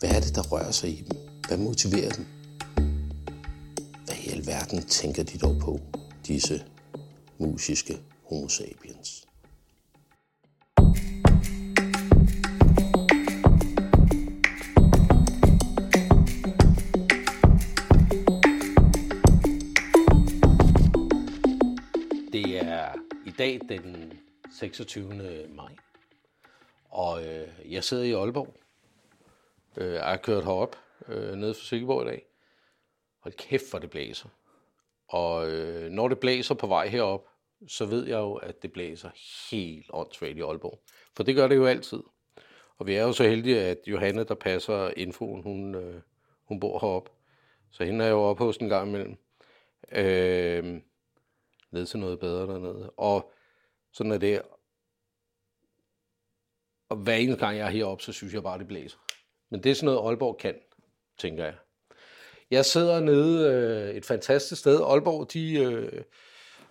Hvad er det, der rører sig i dem? Hvad motiverer dem? Hvad i alverden tænker de dog på, disse musiske homo sapiens? Det er i dag den 26. maj, og øh, jeg sidder i Aalborg. Øh, jeg har kørt herop øh, nede fra Silkeborg i dag. Hold kæft, hvor det blæser. Og øh, når det blæser på vej herop, så ved jeg jo, at det blæser helt åndssvagt i Aalborg. For det gør det jo altid. Og vi er jo så heldige, at Johanne, der passer infoen, hun, øh, hun bor heroppe. Så hende er jeg jo oppe hos en gang imellem. Øh, ned til noget bedre dernede. Og sådan er det. Og hver eneste gang jeg er heroppe, så synes jeg bare, det blæser. Men det er sådan noget, Aalborg kan, tænker jeg. Jeg sidder nede øh, et fantastisk sted. Aalborg, de øh,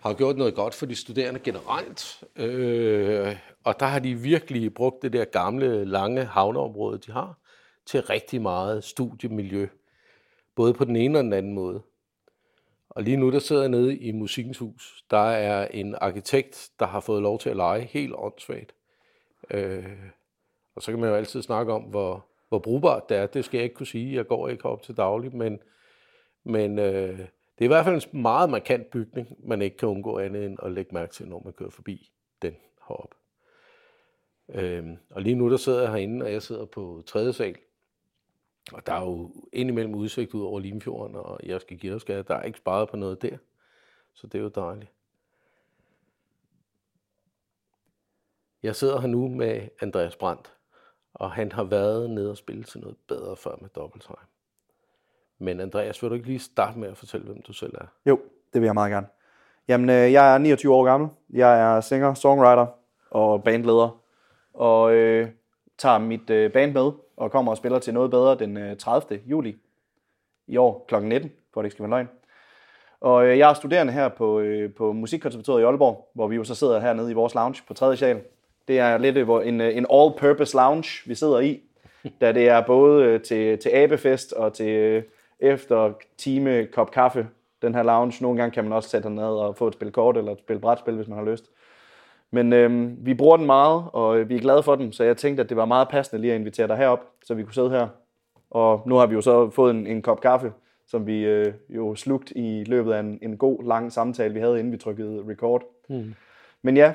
har gjort noget godt for de studerende generelt. Øh, og der har de virkelig brugt det der gamle, lange havneområde, de har, til rigtig meget studiemiljø. Både på den ene og den anden måde. Og lige nu, der sidder jeg nede i Musikens Hus. Der er en arkitekt, der har fået lov til at lege helt åndssvagt. Øh, og så kan man jo altid snakke om, hvor, hvor brugbart det er. Det skal jeg ikke kunne sige. Jeg går ikke op til daglig, men, men øh, det er i hvert fald en meget markant bygning, man ikke kan undgå andet end at lægge mærke til, når man kører forbi den heroppe. Øhm, og lige nu, der sidder jeg herinde, og jeg sidder på tredje sal. Og der er jo indimellem udsigt ud over Limfjorden, og jeg skal give dig der er ikke sparet på noget der. Så det er jo dejligt. Jeg sidder her nu med Andreas Brandt, og han har været nede og spille til noget bedre før med dobbelttime. Men Andreas, vil du ikke lige starte med at fortælle, hvem du selv er? Jo, det vil jeg meget gerne. Jamen, øh, jeg er 29 år gammel. Jeg er singer, songwriter og bandleder. Og øh, tager mit øh, band med og kommer og spiller til noget bedre den øh, 30. juli i år kl. 19, for det ikke skal være løgn. Og øh, jeg er studerende her på, øh, på Musikkonservatoriet i Aalborg, hvor vi jo så sidder hernede i vores lounge på 3. sal. Det er lidt øh, en, en all-purpose lounge, vi sidder i, da det er både øh, til, til abefest og til øh, efter time kop kaffe, den her lounge. Nogle gange kan man også sætte ned og få et spil kort eller et spil brætspil, hvis man har lyst. Men øhm, vi bruger den meget, og vi er glade for den, så jeg tænkte, at det var meget passende lige at invitere dig herop, så vi kunne sidde her. Og nu har vi jo så fået en, en kop kaffe, som vi øh, jo slugt i løbet af en, en god, lang samtale, vi havde, inden vi trykkede record. Mm. Men ja,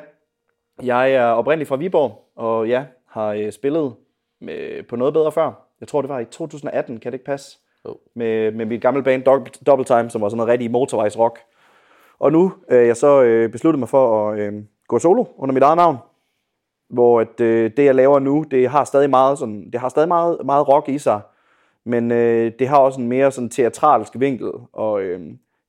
jeg er oprindelig fra Viborg, og ja, har øh, spillet med, på noget bedre før. Jeg tror, det var i 2018, kan det ikke passe? Oh. Med, med mit gamle band Double Time, som var sådan noget rigtig motorvejsrock. Og nu øh, jeg så øh, besluttet mig for at øh, gå solo under mit eget navn. Hvor at, øh, det, jeg laver nu, det har stadig meget, sådan, det har stadig meget, meget rock i sig. Men øh, det har også en mere sådan teatralsk vinkel. Og øh,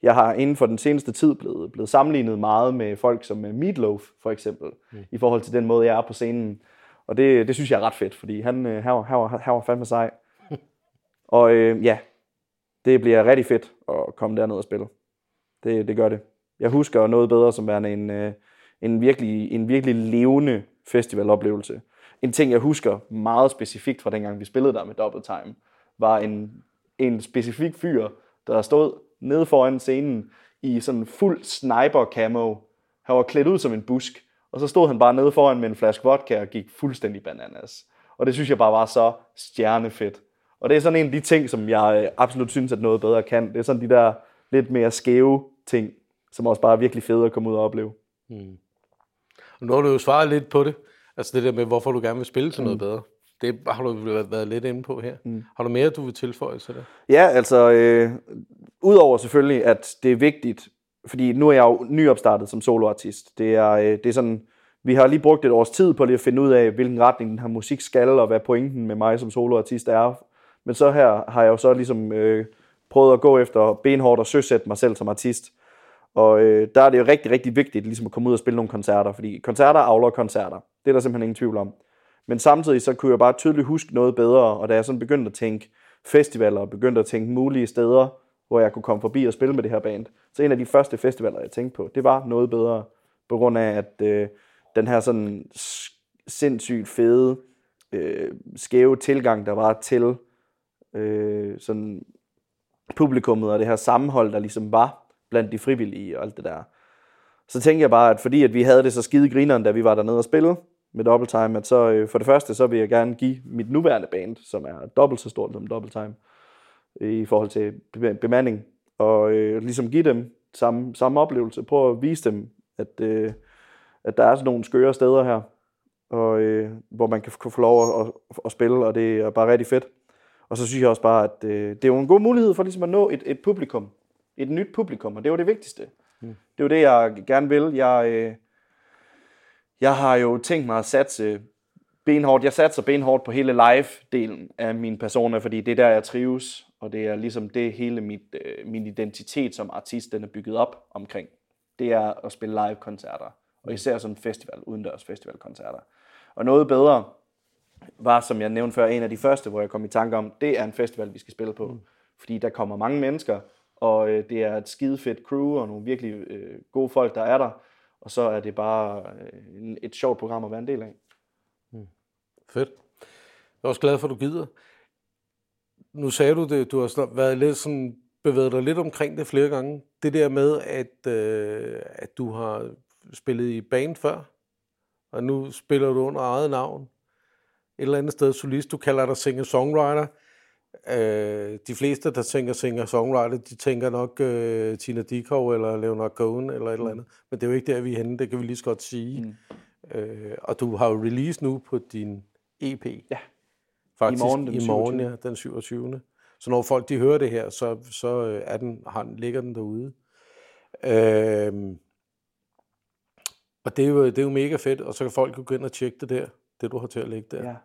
jeg har inden for den seneste tid blevet, blevet sammenlignet meget med folk som Meatloaf, for eksempel. Mm. I forhold til den måde, jeg er på scenen. Og det, det synes jeg er ret fedt, fordi han, øh, her, her, her, her var fandme sej. og øh, ja, det bliver rigtig fedt at komme derned og spille. Det, det gør det. Jeg husker noget bedre som værende en, øh, en, virkelig, en virkelig levende festivaloplevelse. En ting, jeg husker meget specifikt fra dengang, vi spillede der med Double Time, var en, en specifik fyr, der stod nede foran scenen i sådan fuld sniper camo. Han var klædt ud som en busk, og så stod han bare nede foran med en flaske vodka og gik fuldstændig bananas. Og det synes jeg bare var så stjernefedt Og det er sådan en af de ting, som jeg øh, absolut synes, at noget bedre kan. Det er sådan de der lidt mere skæve ting, som også bare er virkelig fede at komme ud og opleve. Og nu har du jo svaret lidt på det. Altså det der med, hvorfor du gerne vil spille til mm. noget bedre. Det har du været- lidt inde på her. Mm. Har du mere, du vil tilføje til det? Ja, altså, øh, udover selvfølgelig, at det er vigtigt, fordi nu er jeg jo nyopstartet som soloartist. Det er, øh, det er sådan, vi har lige brugt et års tid på lige at finde ud af, hvilken retning den her musik skal, og hvad pointen med mig som soloartist er. Men så her har jeg jo så ligesom øh, prøvet at gå efter benhårdt og søsætte mig selv som artist. Og øh, der er det jo rigtig, rigtig vigtigt ligesom at komme ud og spille nogle koncerter, fordi koncerter avler koncerter. Det er der simpelthen ingen tvivl om. Men samtidig så kunne jeg bare tydeligt huske noget bedre, og da jeg sådan begyndte at tænke festivaler, og begyndte at tænke mulige steder, hvor jeg kunne komme forbi og spille med det her band, så en af de første festivaler, jeg tænkte på, det var noget bedre, på grund af, at øh, den her sådan sindssygt fede, øh, skæve tilgang, der var til øh, sådan publikummet, og det her sammenhold, der ligesom var blandt de frivillige og alt det der. Så tænkte jeg bare, at fordi at vi havde det så skide grineren, da vi var dernede og spille med Double Time, at så øh, for det første, så vil jeg gerne give mit nuværende band, som er dobbelt så stort som Double Time, i forhold til be- bemanding, og øh, ligesom give dem samme, samme oplevelse. Prøv at vise dem, at, øh, at der er sådan nogle skøre steder her, og, øh, hvor man kan få lov at, at, at spille, og det er bare rigtig fedt. Og så synes jeg også bare, at øh, det er jo en god mulighed for ligesom at nå et, et publikum, et nyt publikum, og det er jo det vigtigste. Mm. Det jo det, jeg gerne vil. Jeg, øh, jeg har jo tænkt mig at satse benhårdt. Jeg satser benhårdt på hele live-delen af min persona, fordi det er der, jeg trives, og det er ligesom det hele mit, øh, min identitet som artist, den er bygget op omkring. Det er at spille live-koncerter, og især sådan festival, udendørs festivalkoncerter. Og noget bedre var, som jeg nævnte før, en af de første, hvor jeg kom i tanke om, det er en festival, vi skal spille på. Mm. Fordi der kommer mange mennesker, og øh, det er et skide fedt crew, og nogle virkelig øh, gode folk, der er der. Og så er det bare øh, et sjovt program at være en del af. Mm. Fedt. Jeg er også glad for, at du gider. Nu sagde du det, du har været lidt sådan, bevæget dig lidt omkring det flere gange. Det der med, at, øh, at du har spillet i band før, og nu spiller du under eget navn. Et eller andet sted solist, du kalder dig singer-songwriter. Øh, de fleste, der tænker singer-songwriter, de tænker nok øh, Tina Dickow eller Leonard Cohen eller et eller andet. Men det er jo ikke der, vi er henne, det kan vi lige så godt sige. Mm. Øh, og du har jo release nu på din EP. Ja. Faktisk I morgen den i morgen 27.. ja, den 27. Så når folk de hører det her, så, så øh, er den, har ligger den derude. Øhm, og det er, jo, det er jo mega fedt, og så kan folk jo gå ind og tjekke det der, det du har til at lægge der.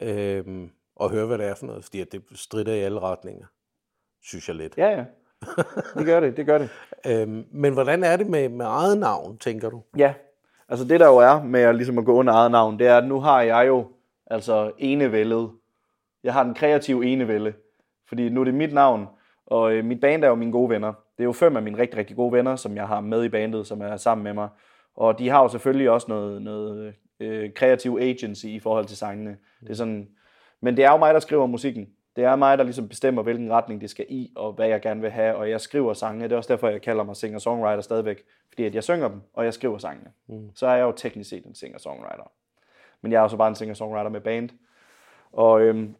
Ja. Øhm, og høre, hvad det er for noget, fordi det strider i alle retninger, synes jeg lidt. Ja, ja. Det gør det, det gør det. Øhm, men hvordan er det med, med eget navn, tænker du? Ja, altså det der jo er med at, ligesom at gå under eget navn, det er, at nu har jeg jo altså enevældet. Jeg har den kreative enevælde, fordi nu er det mit navn, og øh, mit band er jo mine gode venner. Det er jo fem af mine rigtig, rigtig gode venner, som jeg har med i bandet, som er sammen med mig. Og de har jo selvfølgelig også noget, noget øh, kreativ agency i forhold til sangene. Det er sådan, men det er jo mig, der skriver musikken. Det er mig, der ligesom bestemmer, hvilken retning det skal i, og hvad jeg gerne vil have, og jeg skriver sangene. Det er også derfor, jeg kalder mig singer-songwriter stadigvæk, fordi at jeg synger dem, og jeg skriver sangene. Mm. Så er jeg jo teknisk set en singer-songwriter. Men jeg er jo så bare en singer-songwriter med band. Og øhm,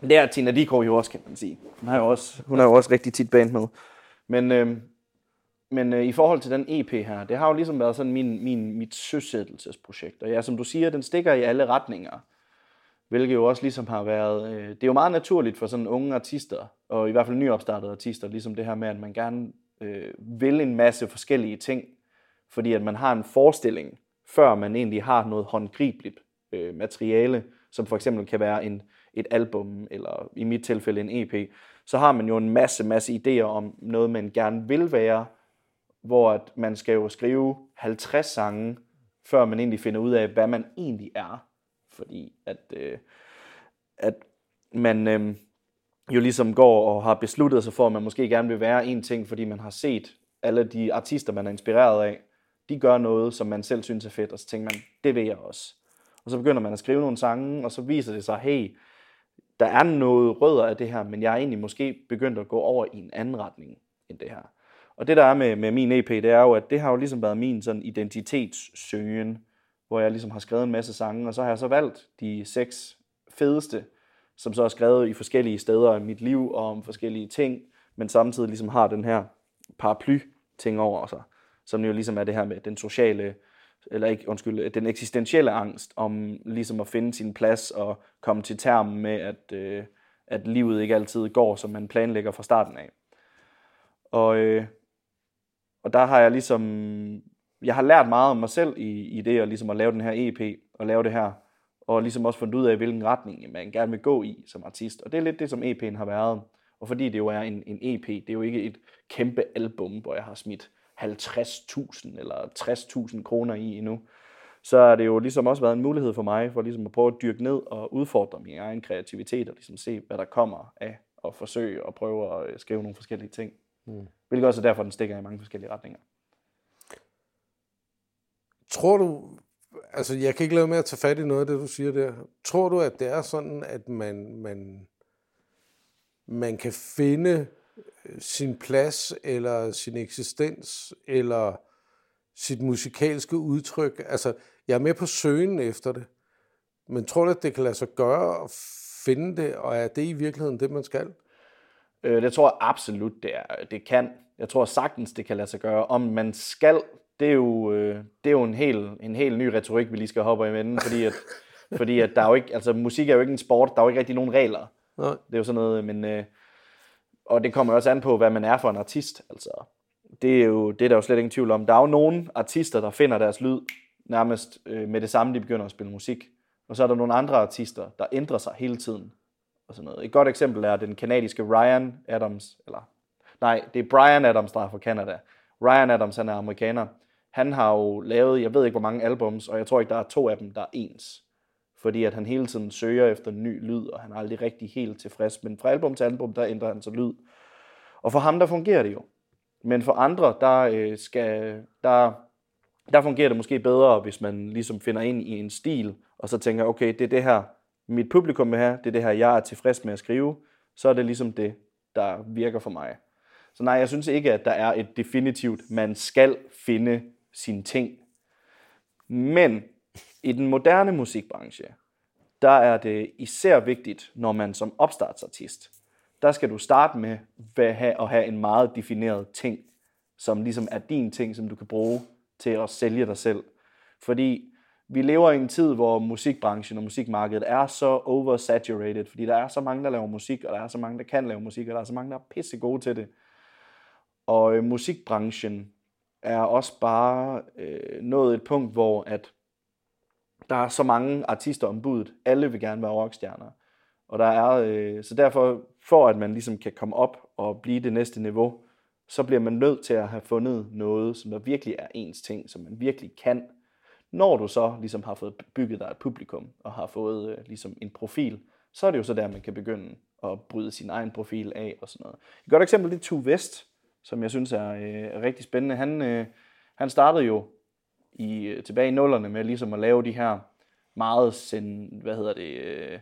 det er Tina Dickow jo også, kan man sige. Hun har jo også, hun har jo også rigtig tit band med. Men, øhm, men øh, i forhold til den EP her, det har jo ligesom været sådan min, min, mit søsættelsesprojekt. Og ja, som du siger, den stikker i alle retninger. Hvilket jo også ligesom har været... Øh, det er jo meget naturligt for sådan unge artister, og i hvert fald nyopstartede artister, ligesom det her med, at man gerne øh, vil en masse forskellige ting, fordi at man har en forestilling, før man egentlig har noget håndgribeligt øh, materiale, som for eksempel kan være en, et album, eller i mit tilfælde en EP, så har man jo en masse, masse idéer om noget, man gerne vil være, hvor at man skal jo skrive 50 sange, før man egentlig finder ud af, hvad man egentlig er. Fordi at, øh, at man øh, jo ligesom går og har besluttet sig for, at man måske gerne vil være en ting, fordi man har set alle de artister, man er inspireret af, de gør noget, som man selv synes er fedt, og så tænker man, det vil jeg også. Og så begynder man at skrive nogle sange, og så viser det sig, hey, der er noget rødder af det her, men jeg er egentlig måske begyndt at gå over i en anden retning end det her. Og det der er med, med min EP, det er jo, at det har jo ligesom været min sådan identitetssøgen, hvor jeg ligesom har skrevet en masse sange, og så har jeg så valgt de seks fedeste som så er skrevet i forskellige steder i mit liv og om forskellige ting, men samtidig ligesom har den her paraply-ting over sig, som jo ligesom er det her med den sociale, eller ikke, undskyld, den eksistentielle angst om ligesom at finde sin plads og komme til term med, at, øh, at livet ikke altid går, som man planlægger fra starten af. Og, øh, og der har jeg ligesom, jeg har lært meget om mig selv i, i det, og ligesom at lave den her EP, og lave det her, og ligesom også fundet ud af, hvilken retning man gerne vil gå i som artist. Og det er lidt det, som EP'en har været. Og fordi det jo er en, en EP, det er jo ikke et kæmpe album, hvor jeg har smidt 50.000 eller 60.000 kroner i endnu, så er det jo ligesom også været en mulighed for mig, for ligesom at prøve at dyrke ned og udfordre min egen kreativitet, og ligesom se, hvad der kommer af, og forsøge at prøve at øh, skrive nogle forskellige ting. Mm. Hvilket også er derfor, den stikker i mange forskellige retninger. Tror du, altså jeg kan ikke lade med at tage fat i noget af det, du siger der. Tror du, at det er sådan, at man, man, man kan finde øh, sin plads, eller sin eksistens, eller sit musikalske udtryk? Altså, jeg er med på søgen efter det, men tror du, at det kan lade sig gøre at finde det, og er det i virkeligheden det, man skal? Øh, det tror jeg absolut, det, er, det kan. Jeg tror sagtens, det kan lade sig gøre. Om man skal, det er jo, øh, det er jo en, helt, en helt ny retorik, vi lige skal hoppe i venden, fordi at, fordi at der er jo ikke, altså musik er jo ikke en sport, der er jo ikke rigtig nogen regler. Nej. Det er jo sådan noget, men, øh, og det kommer også an på, hvad man er for en artist, altså. Det er jo, det er der jo slet ingen tvivl om. Der er jo nogle artister, der finder deres lyd nærmest øh, med det samme, de begynder at spille musik. Og så er der nogle andre artister, der ændrer sig hele tiden og sådan noget. Et godt eksempel er den kanadiske Ryan Adams, eller nej, det er Brian Adams, der er fra Canada. Ryan Adams, han er amerikaner. Han har jo lavet, jeg ved ikke hvor mange albums, og jeg tror ikke, der er to af dem, der er ens. Fordi at han hele tiden søger efter ny lyd, og han er aldrig rigtig helt tilfreds. Men fra album til album, der ændrer han så lyd. Og for ham, der fungerer det jo. Men for andre, der, øh, skal, der, der fungerer det måske bedre, hvis man ligesom finder ind i en stil, og så tænker, okay, det er det her, mit publikum vil have, det er det her, jeg er tilfreds med at skrive, så er det ligesom det, der virker for mig. Så nej, jeg synes ikke, at der er et definitivt, man skal finde sine ting. Men i den moderne musikbranche, der er det især vigtigt, når man som opstartsartist, der skal du starte med at have en meget defineret ting, som ligesom er din ting, som du kan bruge til at sælge dig selv. Fordi vi lever i en tid, hvor musikbranchen og musikmarkedet er så oversaturated, fordi der er så mange, der laver musik, og der er så mange, der kan lave musik, og der er så mange, der er pisse gode til det. Og øh, musikbranchen er også bare øh, nået et punkt, hvor at der er så mange artister om budet. Alle vil gerne være rockstjerner. Og der er, øh, så derfor, for at man ligesom kan komme op og blive det næste niveau, så bliver man nødt til at have fundet noget, som der virkelig er ens ting, som man virkelig kan, når du så ligesom har fået bygget dig et publikum og har fået øh, ligesom en profil, så er det jo så der, man kan begynde at bryde sin egen profil af og sådan noget. Et godt eksempel det er Tu Vest, som jeg synes er øh, rigtig spændende. Han, øh, han startede jo i, øh, tilbage i nullerne med ligesom at lave de her meget sen, hvad hedder det, øh,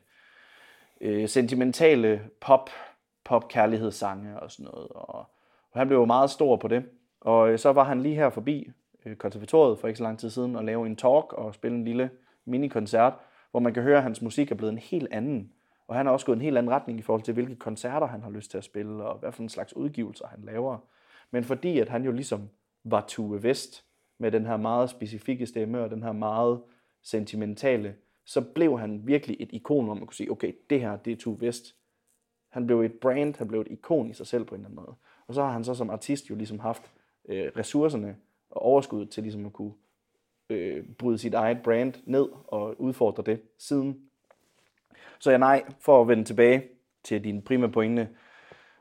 øh, sentimentale pop, pop kærlighedssange og sådan noget. Og, og han blev jo meget stor på det. Og øh, så var han lige her forbi øh, konservatoriet for ikke så lang tid siden og lave en talk og spille en lille minikoncert, hvor man kan høre, at hans musik er blevet en helt anden. Og han har også gået en helt anden retning i forhold til, hvilke koncerter han har lyst til at spille, og hvad for en slags udgivelser han laver. Men fordi at han jo ligesom var Tue Vest, med den her meget specifikke stemme og den her meget sentimentale, så blev han virkelig et ikon, hvor man kunne sige, okay, det her, det er Tue Vest. Han blev et brand, han blev et ikon i sig selv på en eller anden måde. Og så har han så som artist jo ligesom haft øh, ressourcerne og overskuddet til ligesom at kunne øh, bryde sit eget brand ned og udfordre det siden. Så ja, nej, for at vende tilbage til din prime pointe.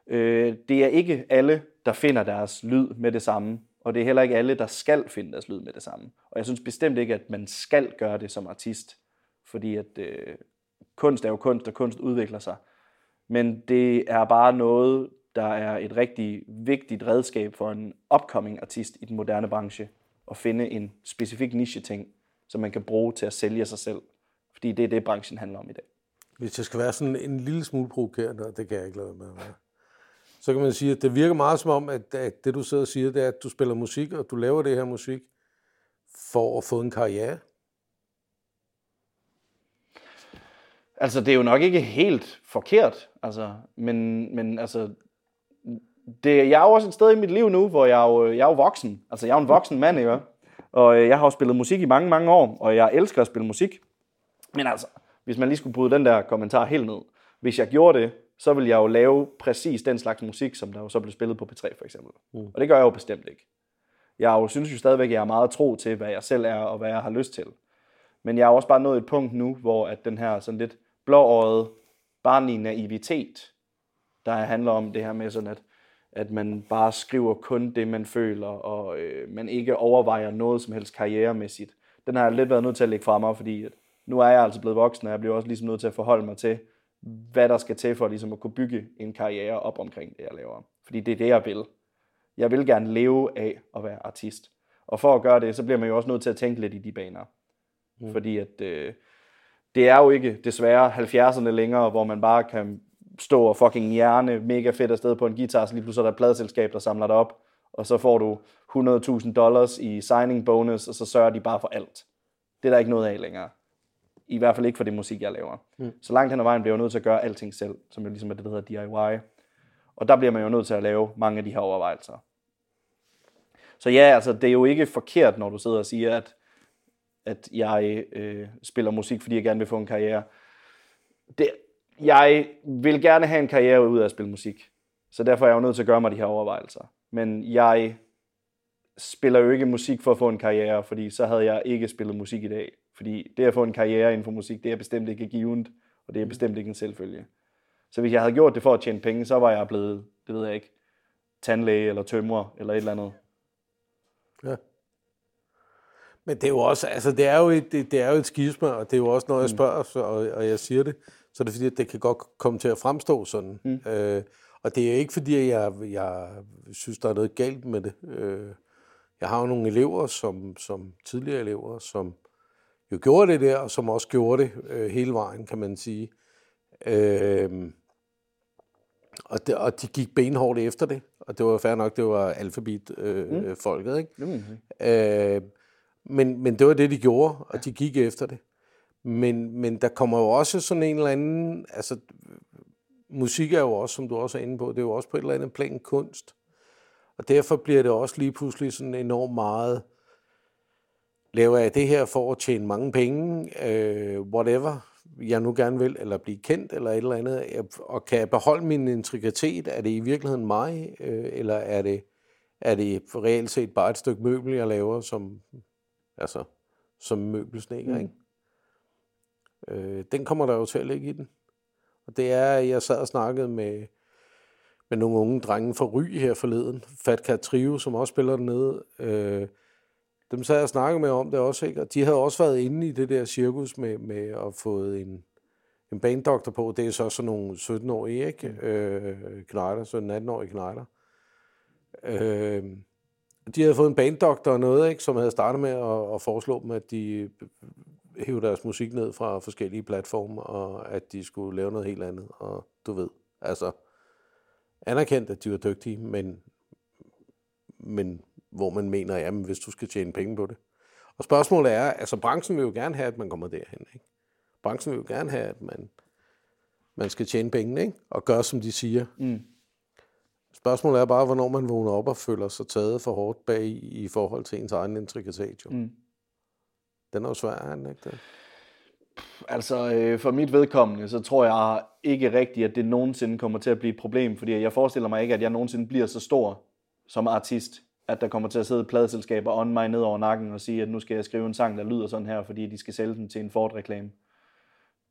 Øh, det er ikke alle, der finder deres lyd med det samme, og det er heller ikke alle, der skal finde deres lyd med det samme. Og jeg synes bestemt ikke, at man skal gøre det som artist, fordi at øh, kunst er jo kunst, og kunst udvikler sig. Men det er bare noget, der er et rigtig vigtigt redskab for en upcoming artist i den moderne branche at finde en specifik niche-ting, som man kan bruge til at sælge sig selv. Fordi det er det, branchen handler om i dag. Hvis jeg skal være sådan en lille smule provokerende, og det kan jeg ikke lade med at være, så kan man sige, at det virker meget som om, at, at det du sidder og siger, det er, at du spiller musik, og du laver det her musik for at få en karriere. Altså, det er jo nok ikke helt forkert, altså, men, men altså, det, jeg er jo også et sted i mit liv nu, hvor jeg er jo, jeg er jo voksen. Altså, jeg er jo en voksen mand, ikke? Og øh, jeg har jo spillet musik i mange, mange år, og jeg elsker at spille musik. Men altså, hvis man lige skulle bryde den der kommentar helt ned. Hvis jeg gjorde det, så ville jeg jo lave præcis den slags musik, som der jo så blev spillet på P3 for eksempel. Mm. Og det gør jeg jo bestemt ikke. Jeg jo, synes jo stadigvæk, at jeg er meget tro til, hvad jeg selv er og hvad jeg har lyst til. Men jeg er også bare nået et punkt nu, hvor at den her sådan lidt blåårede, barnlige naivitet, der handler om det her med sådan, at, at man bare skriver kun det, man føler, og øh, man ikke overvejer noget som helst karrieremæssigt. Den har jeg lidt været nødt til at lægge fra mig, fordi at nu er jeg altså blevet voksen, og jeg bliver også ligesom nødt til at forholde mig til, hvad der skal til for ligesom at kunne bygge en karriere op omkring det, jeg laver. Fordi det er det, jeg vil. Jeg vil gerne leve af at være artist. Og for at gøre det, så bliver man jo også nødt til at tænke lidt i de baner. Mm. Fordi at, øh, det er jo ikke desværre 70'erne længere, hvor man bare kan stå og fucking hjerne mega fedt afsted på en guitar, så lige pludselig er der et pladselskab, der samler dig op, og så får du 100.000 dollars i signing bonus, og så sørger de bare for alt. Det er der ikke noget af længere. I hvert fald ikke for det musik, jeg laver. Mm. Så langt hen ad vejen bliver jeg nødt til at gøre alting selv, som er ligesom det, der hedder DIY. Og der bliver man jo nødt til at lave mange af de her overvejelser. Så ja, altså, det er jo ikke forkert, når du sidder og siger, at, at jeg øh, spiller musik, fordi jeg gerne vil få en karriere. Det, jeg vil gerne have en karriere ud af at spille musik. Så derfor er jeg jo nødt til at gøre mig de her overvejelser. Men jeg spiller jo ikke musik for at få en karriere, fordi så havde jeg ikke spillet musik i dag. Fordi det at få en karriere inden for musik, det er bestemt ikke givet, og det er bestemt ikke en selvfølge. Så hvis jeg havde gjort det for at tjene penge, så var jeg blevet, det ved jeg ikke, tandlæge eller tømrer eller et eller andet. Ja. Men det er jo også, altså det er jo et, det, det er jo et skisma, og det er jo også, når jeg mm. spørger, og, og jeg siger det, så er det fordi, at det kan godt komme til at fremstå sådan. Mm. Øh, og det er ikke fordi, jeg, jeg synes, der er noget galt med det. Øh, jeg har jo nogle elever, som, som tidligere elever, som jo gjorde det der, og som også gjorde det øh, hele vejen, kan man sige. Øh, og, det, og de gik benhårdt efter det, og det var fair nok, det var alfabet-folket, øh, mm. ikke? Mm. Øh, men, men det var det, de gjorde, og de gik efter det. Men, men der kommer jo også sådan en eller anden, altså musik er jo også, som du også er inde på, det er jo også på et eller andet plan kunst. Og derfor bliver det også lige pludselig sådan enormt meget, laver jeg det her for at tjene mange penge, øh, whatever jeg nu gerne vil, eller blive kendt, eller et eller andet, og kan jeg beholde min integritet? Er det i virkeligheden mig, øh, eller er det, er det reelt set bare et stykke møbel, jeg laver som, altså, som møbelsnækker, mm. ikke? Øh, den kommer der jo til at ligge i den. Og det er, jeg sad og snakkede med, med nogle unge drenge fra Ry her forleden, Fat Cat Trio, som også spiller dernede. Øh, dem sad jeg og snakkede med om det også, ikke? og de havde også været inde i det der cirkus med, med at få en, en banedoktor på. Det er så sådan nogle 17-årige, ikke? Mm. Øh, knejder, 17-18-årige knejder. Øh, de havde fået en banedoktor og noget, ikke, som havde startet med at, at foreslå dem, at de hæve deres musik ned fra forskellige platforme, og at de skulle lave noget helt andet, og du ved, altså anerkendt, at de var dygtige, men, men hvor man mener, jamen hvis du skal tjene penge på det. Og spørgsmålet er, altså branchen vil jo gerne have, at man kommer derhen, ikke? Branchen vil jo gerne have, at man, man skal tjene penge, ikke? Og gøre, som de siger. Mm. Spørgsmålet er bare, hvornår man vågner op og føler sig taget for hårdt bag i, i forhold til ens egen integritet. Jo. Mm. Den er jo svær, er den ikke det? Altså, øh, for mit vedkommende, så tror jeg ikke rigtigt, at det nogensinde kommer til at blive et problem, fordi jeg forestiller mig ikke, at jeg nogensinde bliver så stor som artist, at der kommer til at sidde pladselskaber on mig ned over nakken og sige, at nu skal jeg skrive en sang, der lyder sådan her, fordi de skal sælge den til en Ford-reklame.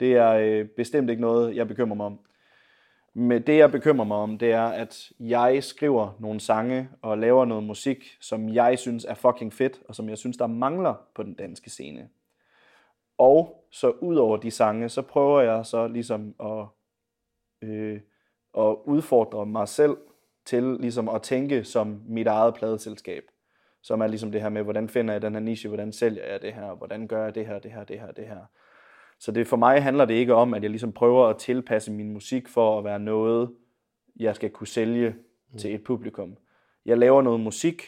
Det er øh, bestemt ikke noget, jeg bekymrer mig om. Men det, jeg bekymrer mig om, det er, at jeg skriver nogle sange og laver noget musik, som jeg synes er fucking fedt, og som jeg synes, der mangler på den danske scene. Og så ud over de sange, så prøver jeg så ligesom at, øh, at udfordre mig selv til ligesom at tænke som mit eget pladeselskab. Som er ligesom det her med, hvordan finder jeg den her niche, hvordan sælger jeg det her, hvordan gør jeg det her, det her, det her, det her. Så det for mig handler det ikke om, at jeg ligesom prøver at tilpasse min musik for at være noget, jeg skal kunne sælge mm. til et publikum. Jeg laver noget musik,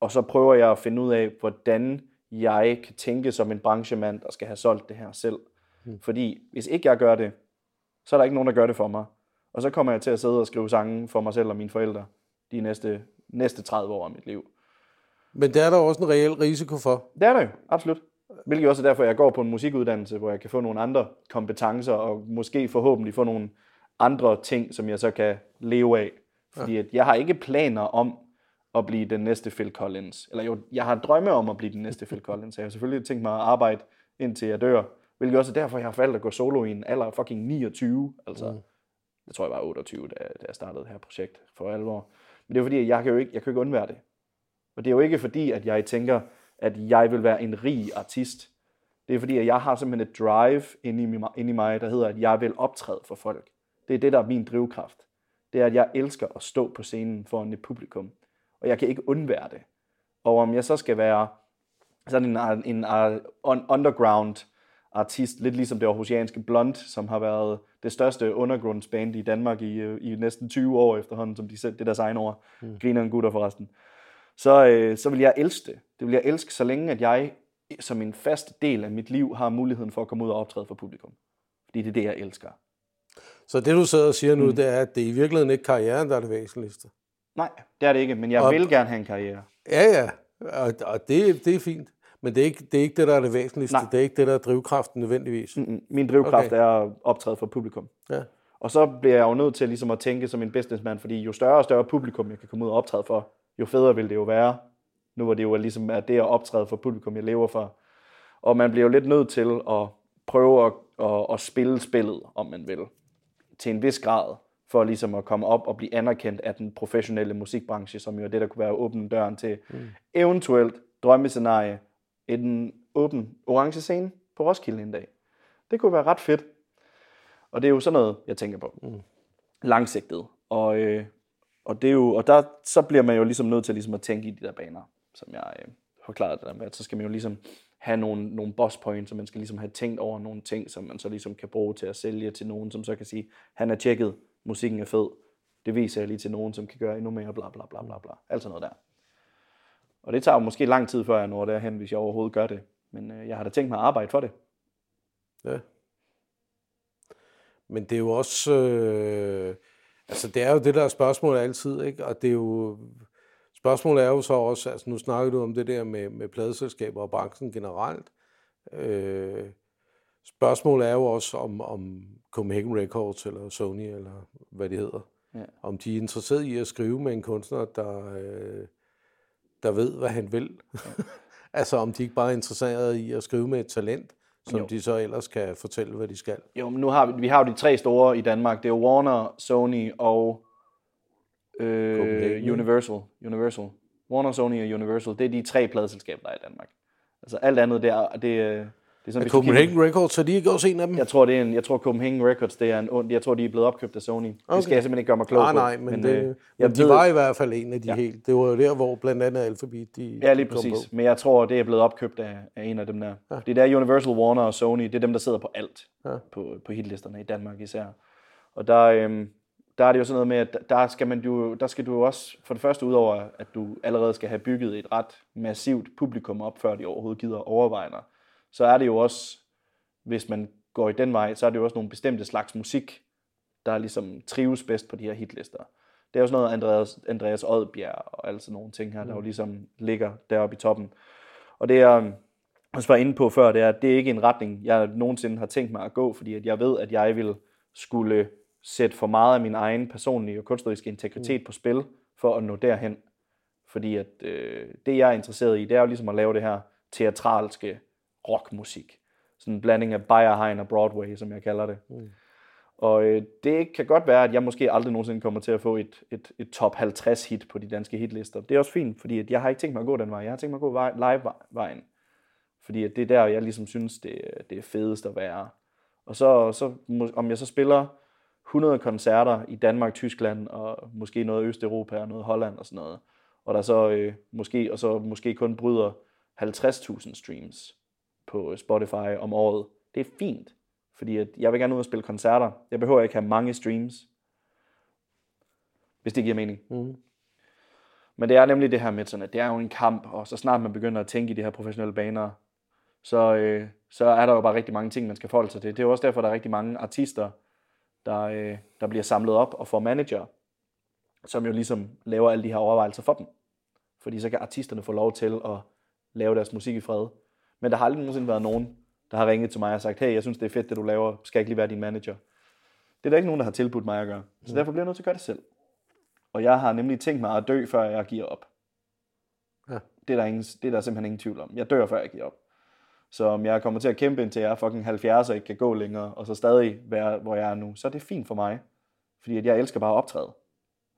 og så prøver jeg at finde ud af, hvordan jeg kan tænke som en branchemand, der skal have solgt det her selv. Mm. Fordi hvis ikke jeg gør det, så er der ikke nogen, der gør det for mig. Og så kommer jeg til at sidde og skrive sange for mig selv og mine forældre de næste, næste 30 år af mit liv. Men der er der også en reel risiko for. Det er der jo, absolut. Hvilket også er derfor, jeg går på en musikuddannelse, hvor jeg kan få nogle andre kompetencer, og måske forhåbentlig få nogle andre ting, som jeg så kan leve af. Fordi at jeg har ikke planer om at blive den næste Phil Collins. Eller jo, jeg har drømme om at blive den næste Phil Collins. Jeg har selvfølgelig tænkt mig at arbejde indtil jeg dør. Hvilket også er derfor, jeg har valgt at gå solo i en alder fucking 29. Altså, mm. jeg tror, jeg var 28, da, da jeg startede det her projekt for alvor. Men det er fordi, jeg kan jo ikke, jeg kan jo ikke undvære det. Og det er jo ikke fordi, at jeg tænker, at jeg vil være en rig artist. Det er fordi, at jeg har simpelthen et drive inde i, mig, inde i mig, der hedder, at jeg vil optræde for folk. Det er det, der er min drivkraft. Det er, at jeg elsker at stå på scenen foran et publikum. Og jeg kan ikke undvære det. Og om jeg så skal være sådan en, en, en underground artist, lidt ligesom det aarhusianske Blunt, som har været det største undergrundsband i Danmark i, i næsten 20 år efterhånden, som de selv, det deres egen ord. Mm. Griner en gutter forresten så, øh, så vil jeg elske det. Det vil jeg elske, så længe at jeg som en fast del af mit liv har muligheden for at komme ud og optræde for publikum. Fordi det er det, jeg elsker. Så det, du sidder og siger nu, mm. det er, at det er i virkeligheden ikke karrieren, der er det væsentligste? Nej, det er det ikke, men jeg og, vil gerne have en karriere. Ja, ja, og, og det, det er fint. Men det er, ikke, det er ikke det, der er det væsentligste. Nej. Det er ikke det, der er drivkraften nødvendigvis. Mm-mm. Min drivkraft okay. er at optræde for publikum. Ja. Og så bliver jeg jo nødt til ligesom at tænke som en businessman, fordi jo større og større publikum, jeg kan komme ud og optræde for, jo federe vil det jo være. Nu hvor det jo ligesom er det at optræde for publikum, jeg lever for. Og man bliver jo lidt nødt til at prøve at, at, at spille spillet, om man vil, til en vis grad, for ligesom at komme op og blive anerkendt af den professionelle musikbranche, som jo er det, der kunne være åbne døren til mm. eventuelt drømmescenarie, en åben orange scene på Roskilde en dag. Det kunne være ret fedt. Og det er jo sådan noget, jeg tænker på. Mm. Langsigtet. Og, øh, og, det er jo, og der, så bliver man jo ligesom nødt til ligesom at tænke i de der baner, som jeg øh, forklarede det der med. Så skal man jo ligesom have nogle, nogle boss points, så man skal ligesom have tænkt over nogle ting, som man så ligesom kan bruge til at sælge til nogen, som så kan sige, han er tjekket, musikken er fed, det viser jeg lige til nogen, som kan gøre endnu mere, bla bla bla bla bla. Alt sådan noget der. Og det tager jo måske lang tid, før jeg når derhen, hvis jeg overhovedet gør det. Men øh, jeg har da tænkt mig at arbejde for det. Ja. Men det er jo også... Øh Altså, det er jo det, der spørgsmål altid, ikke? Og det er jo... Spørgsmålet er jo så også, altså nu snakker du om det der med, med pladeselskaber og branchen generelt. Øh, spørgsmålet er jo også, om, om Copenhagen Records eller Sony, eller hvad det hedder, ja. om de er interesseret i at skrive med en kunstner, der, øh, der ved, hvad han vil. Ja. altså om de ikke bare er interesseret i at skrive med et talent, som jo. de så ellers kan fortælle, hvad de skal. Jo, men nu har vi, vi har jo de tre store i Danmark. Det er Warner, Sony og øh, Universal. Universal. Warner, Sony og Universal. Det er de tre pladeselskaber, der er i Danmark. Altså alt andet, det er, det, det er sådan, Copenhagen kigger, Records, så de ikke også en af dem? Jeg tror, det er en, jeg tror Copenhagen Records, det er en, jeg tror, de er blevet opkøbt af Sony. Okay. Det skal jeg simpelthen ikke gøre mig klog nej, Nej, men, men, det, øh, jeg men de ved, var i hvert fald en af de ja. helt. Det var jo der, hvor blandt andet Alphabet, de Ja, lige præcis. På. Men jeg tror, det er blevet opkøbt af, af en af dem der. Ja. Det er Universal, Warner og Sony, det er dem, der sidder på alt. Ja. På, på hitlisterne i Danmark især. Og der, øhm, der er det jo sådan noget med, at der skal, man jo, der skal du også, for det første udover, at du allerede skal have bygget et ret massivt publikum op, før de overhovedet gider overveje dig, så er det jo også hvis man går i den vej, så er det jo også nogle bestemte slags musik, der ligesom trives bedst på de her hitlister. Det er jo sådan noget Andreas, Andreas Oddbjerg og sådan nogle ting her, der jo mm. ligesom ligger deroppe i toppen. Og det er, jeg var inde på før, det er, at det er ikke en retning, jeg nogensinde har tænkt mig at gå, fordi at jeg ved, at jeg vil skulle sætte for meget af min egen personlige og kunstneriske integritet mm. på spil, for at nå derhen. Fordi at øh, det, jeg er interesseret i, det er jo ligesom at lave det her teatralske rockmusik sådan en blanding af Bayerheim og Broadway, som jeg kalder det. Mm. Og øh, det kan godt være, at jeg måske aldrig nogensinde kommer til at få et, et, et top 50 hit på de danske hitlister. Det er også fint, fordi at jeg har ikke tænkt mig at gå den vej. Jeg har tænkt mig at gå vej, live-vejen. Fordi at det er der, jeg ligesom synes, det, det er fedest at være. Og så, så om jeg så spiller 100 koncerter i Danmark, Tyskland og måske noget Østeuropa og noget Holland og sådan noget, og der så øh, måske, og så måske kun bryder 50.000 streams, på Spotify om året. Det er fint, fordi at jeg vil gerne ud og spille koncerter. Jeg behøver ikke have mange streams, hvis det giver mening. Mm. Men det er nemlig det her med, sådan, at det er jo en kamp, og så snart man begynder at tænke i de her professionelle baner, så, øh, så er der jo bare rigtig mange ting, man skal forholde sig til. Det er jo også derfor, der er rigtig mange artister, der, øh, der bliver samlet op og får manager, som jo ligesom laver alle de her overvejelser for dem. Fordi så kan artisterne få lov til at lave deres musik i fred. Men der har aldrig nogensinde været nogen, der har ringet til mig og sagt, hey, jeg synes, det er fedt, det du laver, skal jeg ikke lige være din manager? Det er der ikke nogen, der har tilbudt mig at gøre. Så mm. derfor bliver jeg nødt til at gøre det selv. Og jeg har nemlig tænkt mig at dø, før jeg giver op. Ja. Det, er der ingen, det er der simpelthen ingen tvivl om. Jeg dør, før jeg giver op. Så om jeg kommer til at kæmpe indtil jeg er fucking 70 og ikke kan gå længere, og så stadig være, hvor jeg er nu, så er det fint for mig. Fordi at jeg elsker bare at optræde.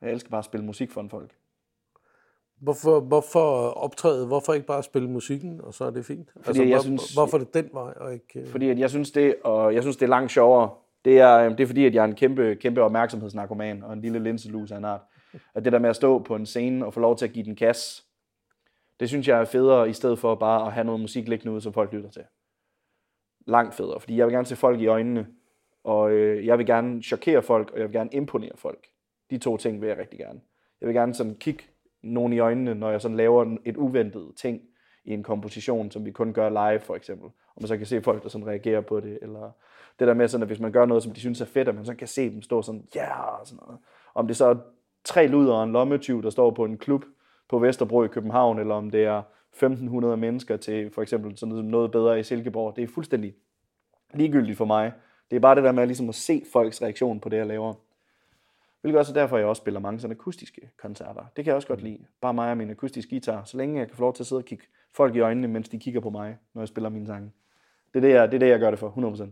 Jeg elsker bare at spille musik for en folk. Hvorfor, hvorfor optræde? Hvorfor ikke bare spille musikken, og så er det fint? Fordi altså, jeg hvor, synes- hvorfor er det den vej, og ikke... øh, Fordi at jeg synes det, og jeg synes det er langt sjovere. Det er, det er fordi, at jeg er en kæmpe, kæmpe opmærksomhedsnarkoman og en lille linselus af en art. At det der med at stå på en scene og få lov til at give den gas, det synes jeg er federe, i stedet for bare at have noget musik liggende ude, som folk lytter til. Langt federe, fordi jeg vil gerne se folk i øjnene, og øh, jeg vil gerne chokere folk, og jeg vil gerne imponere folk. De to ting vil jeg rigtig gerne. Jeg vil gerne sådan kigge nogen i øjnene, når jeg sådan laver et uventet ting i en komposition, som vi kun gør live for eksempel. Og man så kan se folk, der sådan reagerer på det, eller det der med sådan, at hvis man gør noget, som de synes er fedt, at man så kan se dem stå sådan, ja, yeah! og sådan noget. Om det så er tre luder og en lommetyv, der står på en klub på Vesterbro i København, eller om det er 1500 mennesker til for eksempel sådan noget, noget bedre i Silkeborg, det er fuldstændig ligegyldigt for mig. Det er bare det der med ligesom at se folks reaktion på det, jeg laver. Hvilket også er derfor, jeg også spiller mange sådan akustiske koncerter. Det kan jeg også godt lide. Bare mig og min akustiske guitar. Så længe jeg kan få lov til at sidde og kigge folk i øjnene, mens de kigger på mig, når jeg spiller mine sange. Det er det, jeg, det, er det, jeg gør det for, 100%.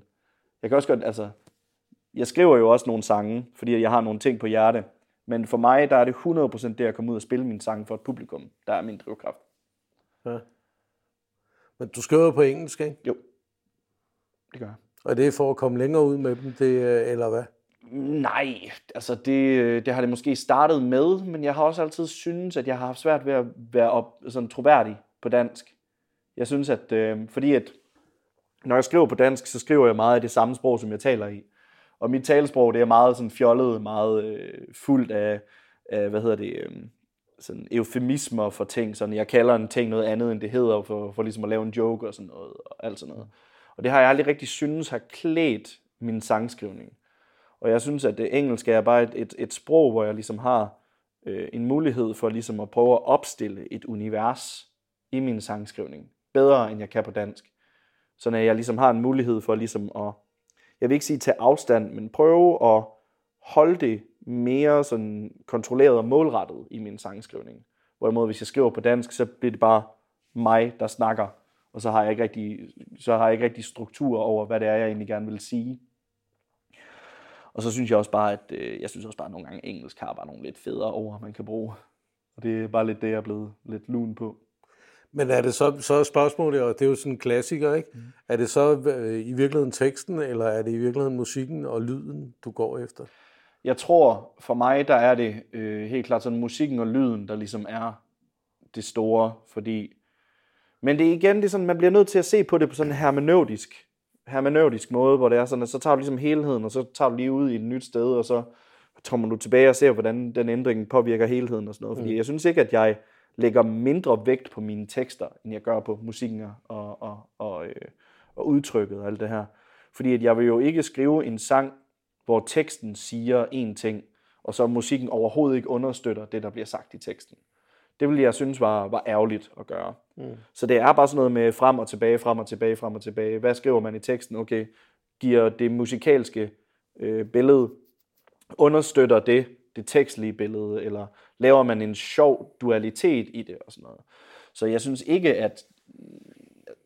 Jeg kan også godt, altså, jeg skriver jo også nogle sange, fordi jeg har nogle ting på hjerte. Men for mig, der er det 100% det at komme ud og spille mine sange for et publikum, der er min drivkraft. Ja. Men du skriver på engelsk, ikke? Jo, det gør jeg. Og det er for at komme længere ud med dem, det, øh, eller hvad? Nej, altså det, det har det måske startet med, men jeg har også altid synes, at jeg har haft svært ved at være op, sådan troværdig på dansk. Jeg synes, at øh, fordi at når jeg skriver på dansk, så skriver jeg meget af det samme sprog, som jeg taler i. Og mit talesprog, det er meget sådan fjollet, meget øh, fuldt af, af, hvad hedder det, øh, sådan eufemismer for ting. Sådan, jeg kalder en ting noget andet, end det hedder, for, for ligesom at lave en joke og sådan noget, og alt sådan noget. Og det har jeg aldrig rigtig synes har klædt min sangskrivning. Og jeg synes, at det engelske er bare et, et, et sprog, hvor jeg ligesom har øh, en mulighed for ligesom at prøve at opstille et univers i min sangskrivning. Bedre, end jeg kan på dansk. Så når jeg ligesom har en mulighed for ligesom at, jeg vil ikke sige tage afstand, men prøve at holde det mere sådan kontrolleret og målrettet i min sangskrivning. Hvorimod hvis jeg skriver på dansk, så bliver det bare mig, der snakker. Og så har jeg ikke rigtig, så har jeg ikke rigtig struktur over, hvad det er, jeg egentlig gerne vil sige. Og så synes jeg også bare, at øh, jeg synes også bare, at nogle gange engelsk har bare nogle lidt federe ord, man kan bruge. Og det er bare lidt det, jeg er blevet lidt lun på. Men er det så, så er spørgsmålet, og det er jo sådan en klassiker, ikke? Mm. Er det så øh, i virkeligheden teksten, eller er det i virkeligheden musikken og lyden, du går efter? Jeg tror, for mig, der er det øh, helt klart sådan musikken og lyden, der ligesom er det store, fordi... Men det er igen, det er sådan, man bliver nødt til at se på det på sådan en hermeneutisk, hermeneutisk måde, hvor det er sådan, at så tager du ligesom helheden, og så tager du lige ud i et nyt sted, og så kommer du tilbage og ser, hvordan den ændring påvirker helheden og sådan noget. Fordi Mm. jeg synes ikke, at jeg lægger mindre vægt på mine tekster, end jeg gør på musikken og, og, og, øh, og udtrykket og alt det her. Fordi at jeg vil jo ikke skrive en sang, hvor teksten siger én ting, og så musikken overhovedet ikke understøtter det, der bliver sagt i teksten. Det ville jeg synes var, var ærgerligt at gøre. Mm. Så det er bare sådan noget med frem og tilbage, frem og tilbage, frem og tilbage. Hvad skriver man i teksten? Okay, giver det musikalske øh, billede, understøtter det det tekstlige billede, eller laver man en sjov dualitet i det og sådan noget. Så jeg synes ikke, at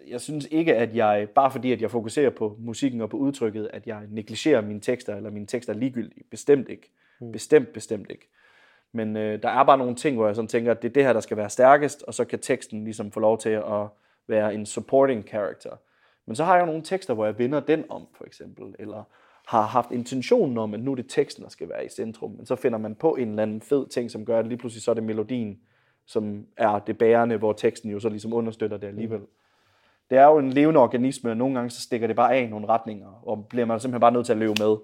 jeg synes ikke, at jeg, bare fordi at jeg fokuserer på musikken og på udtrykket, at jeg negligerer mine tekster, eller mine tekster er ligegyldige. Bestemt ikke. Bestemt, bestemt ikke. Men øh, der er bare nogle ting, hvor jeg sådan tænker, at det er det her, der skal være stærkest, og så kan teksten ligesom få lov til at være en supporting character. Men så har jeg jo nogle tekster, hvor jeg vinder den om, for eksempel, eller har haft intentionen om, at nu er det teksten, der skal være i centrum, men så finder man på en eller anden fed ting, som gør, at lige pludselig så er det melodien, som er det bærende, hvor teksten jo så ligesom understøtter det alligevel. Det er jo en levende organisme, og nogle gange så stikker det bare af i nogle retninger, og bliver man simpelthen bare nødt til at løbe med.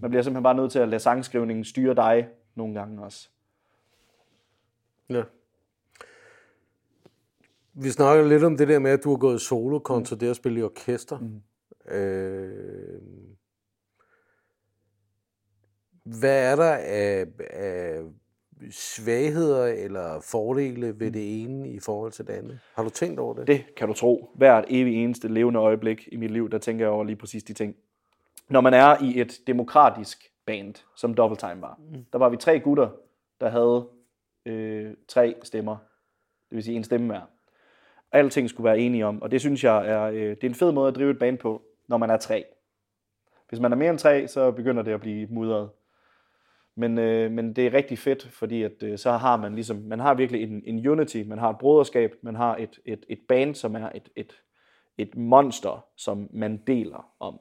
Man bliver simpelthen bare nødt til at lade sangskrivningen styre dig nogle gange også. Ja. Vi snakker lidt om det der med, at du har gået solo kontra mm. det at spille i orkester. Mm. Øh, hvad er der af, af svagheder eller fordele ved det ene i forhold til det andet? Har du tænkt over det? Det kan du tro. Hvert evig eneste levende øjeblik i mit liv, der tænker jeg over lige præcis de ting. Når man er i et demokratisk band, som Double Time var, mm. der var vi tre gutter, der havde øh, tre stemmer. Det vil sige en stemme hver. Alting skulle være enige om, og det synes jeg er, øh, det er en fed måde at drive et band på, når man er tre. Hvis man er mere end tre, så begynder det at blive mudret. Men, øh, men det er rigtig fedt, fordi at, øh, så har man ligesom, man har virkelig en, en unity, man har et broderskab, man har et, et, et band, som er et, et, et monster, som man deler om.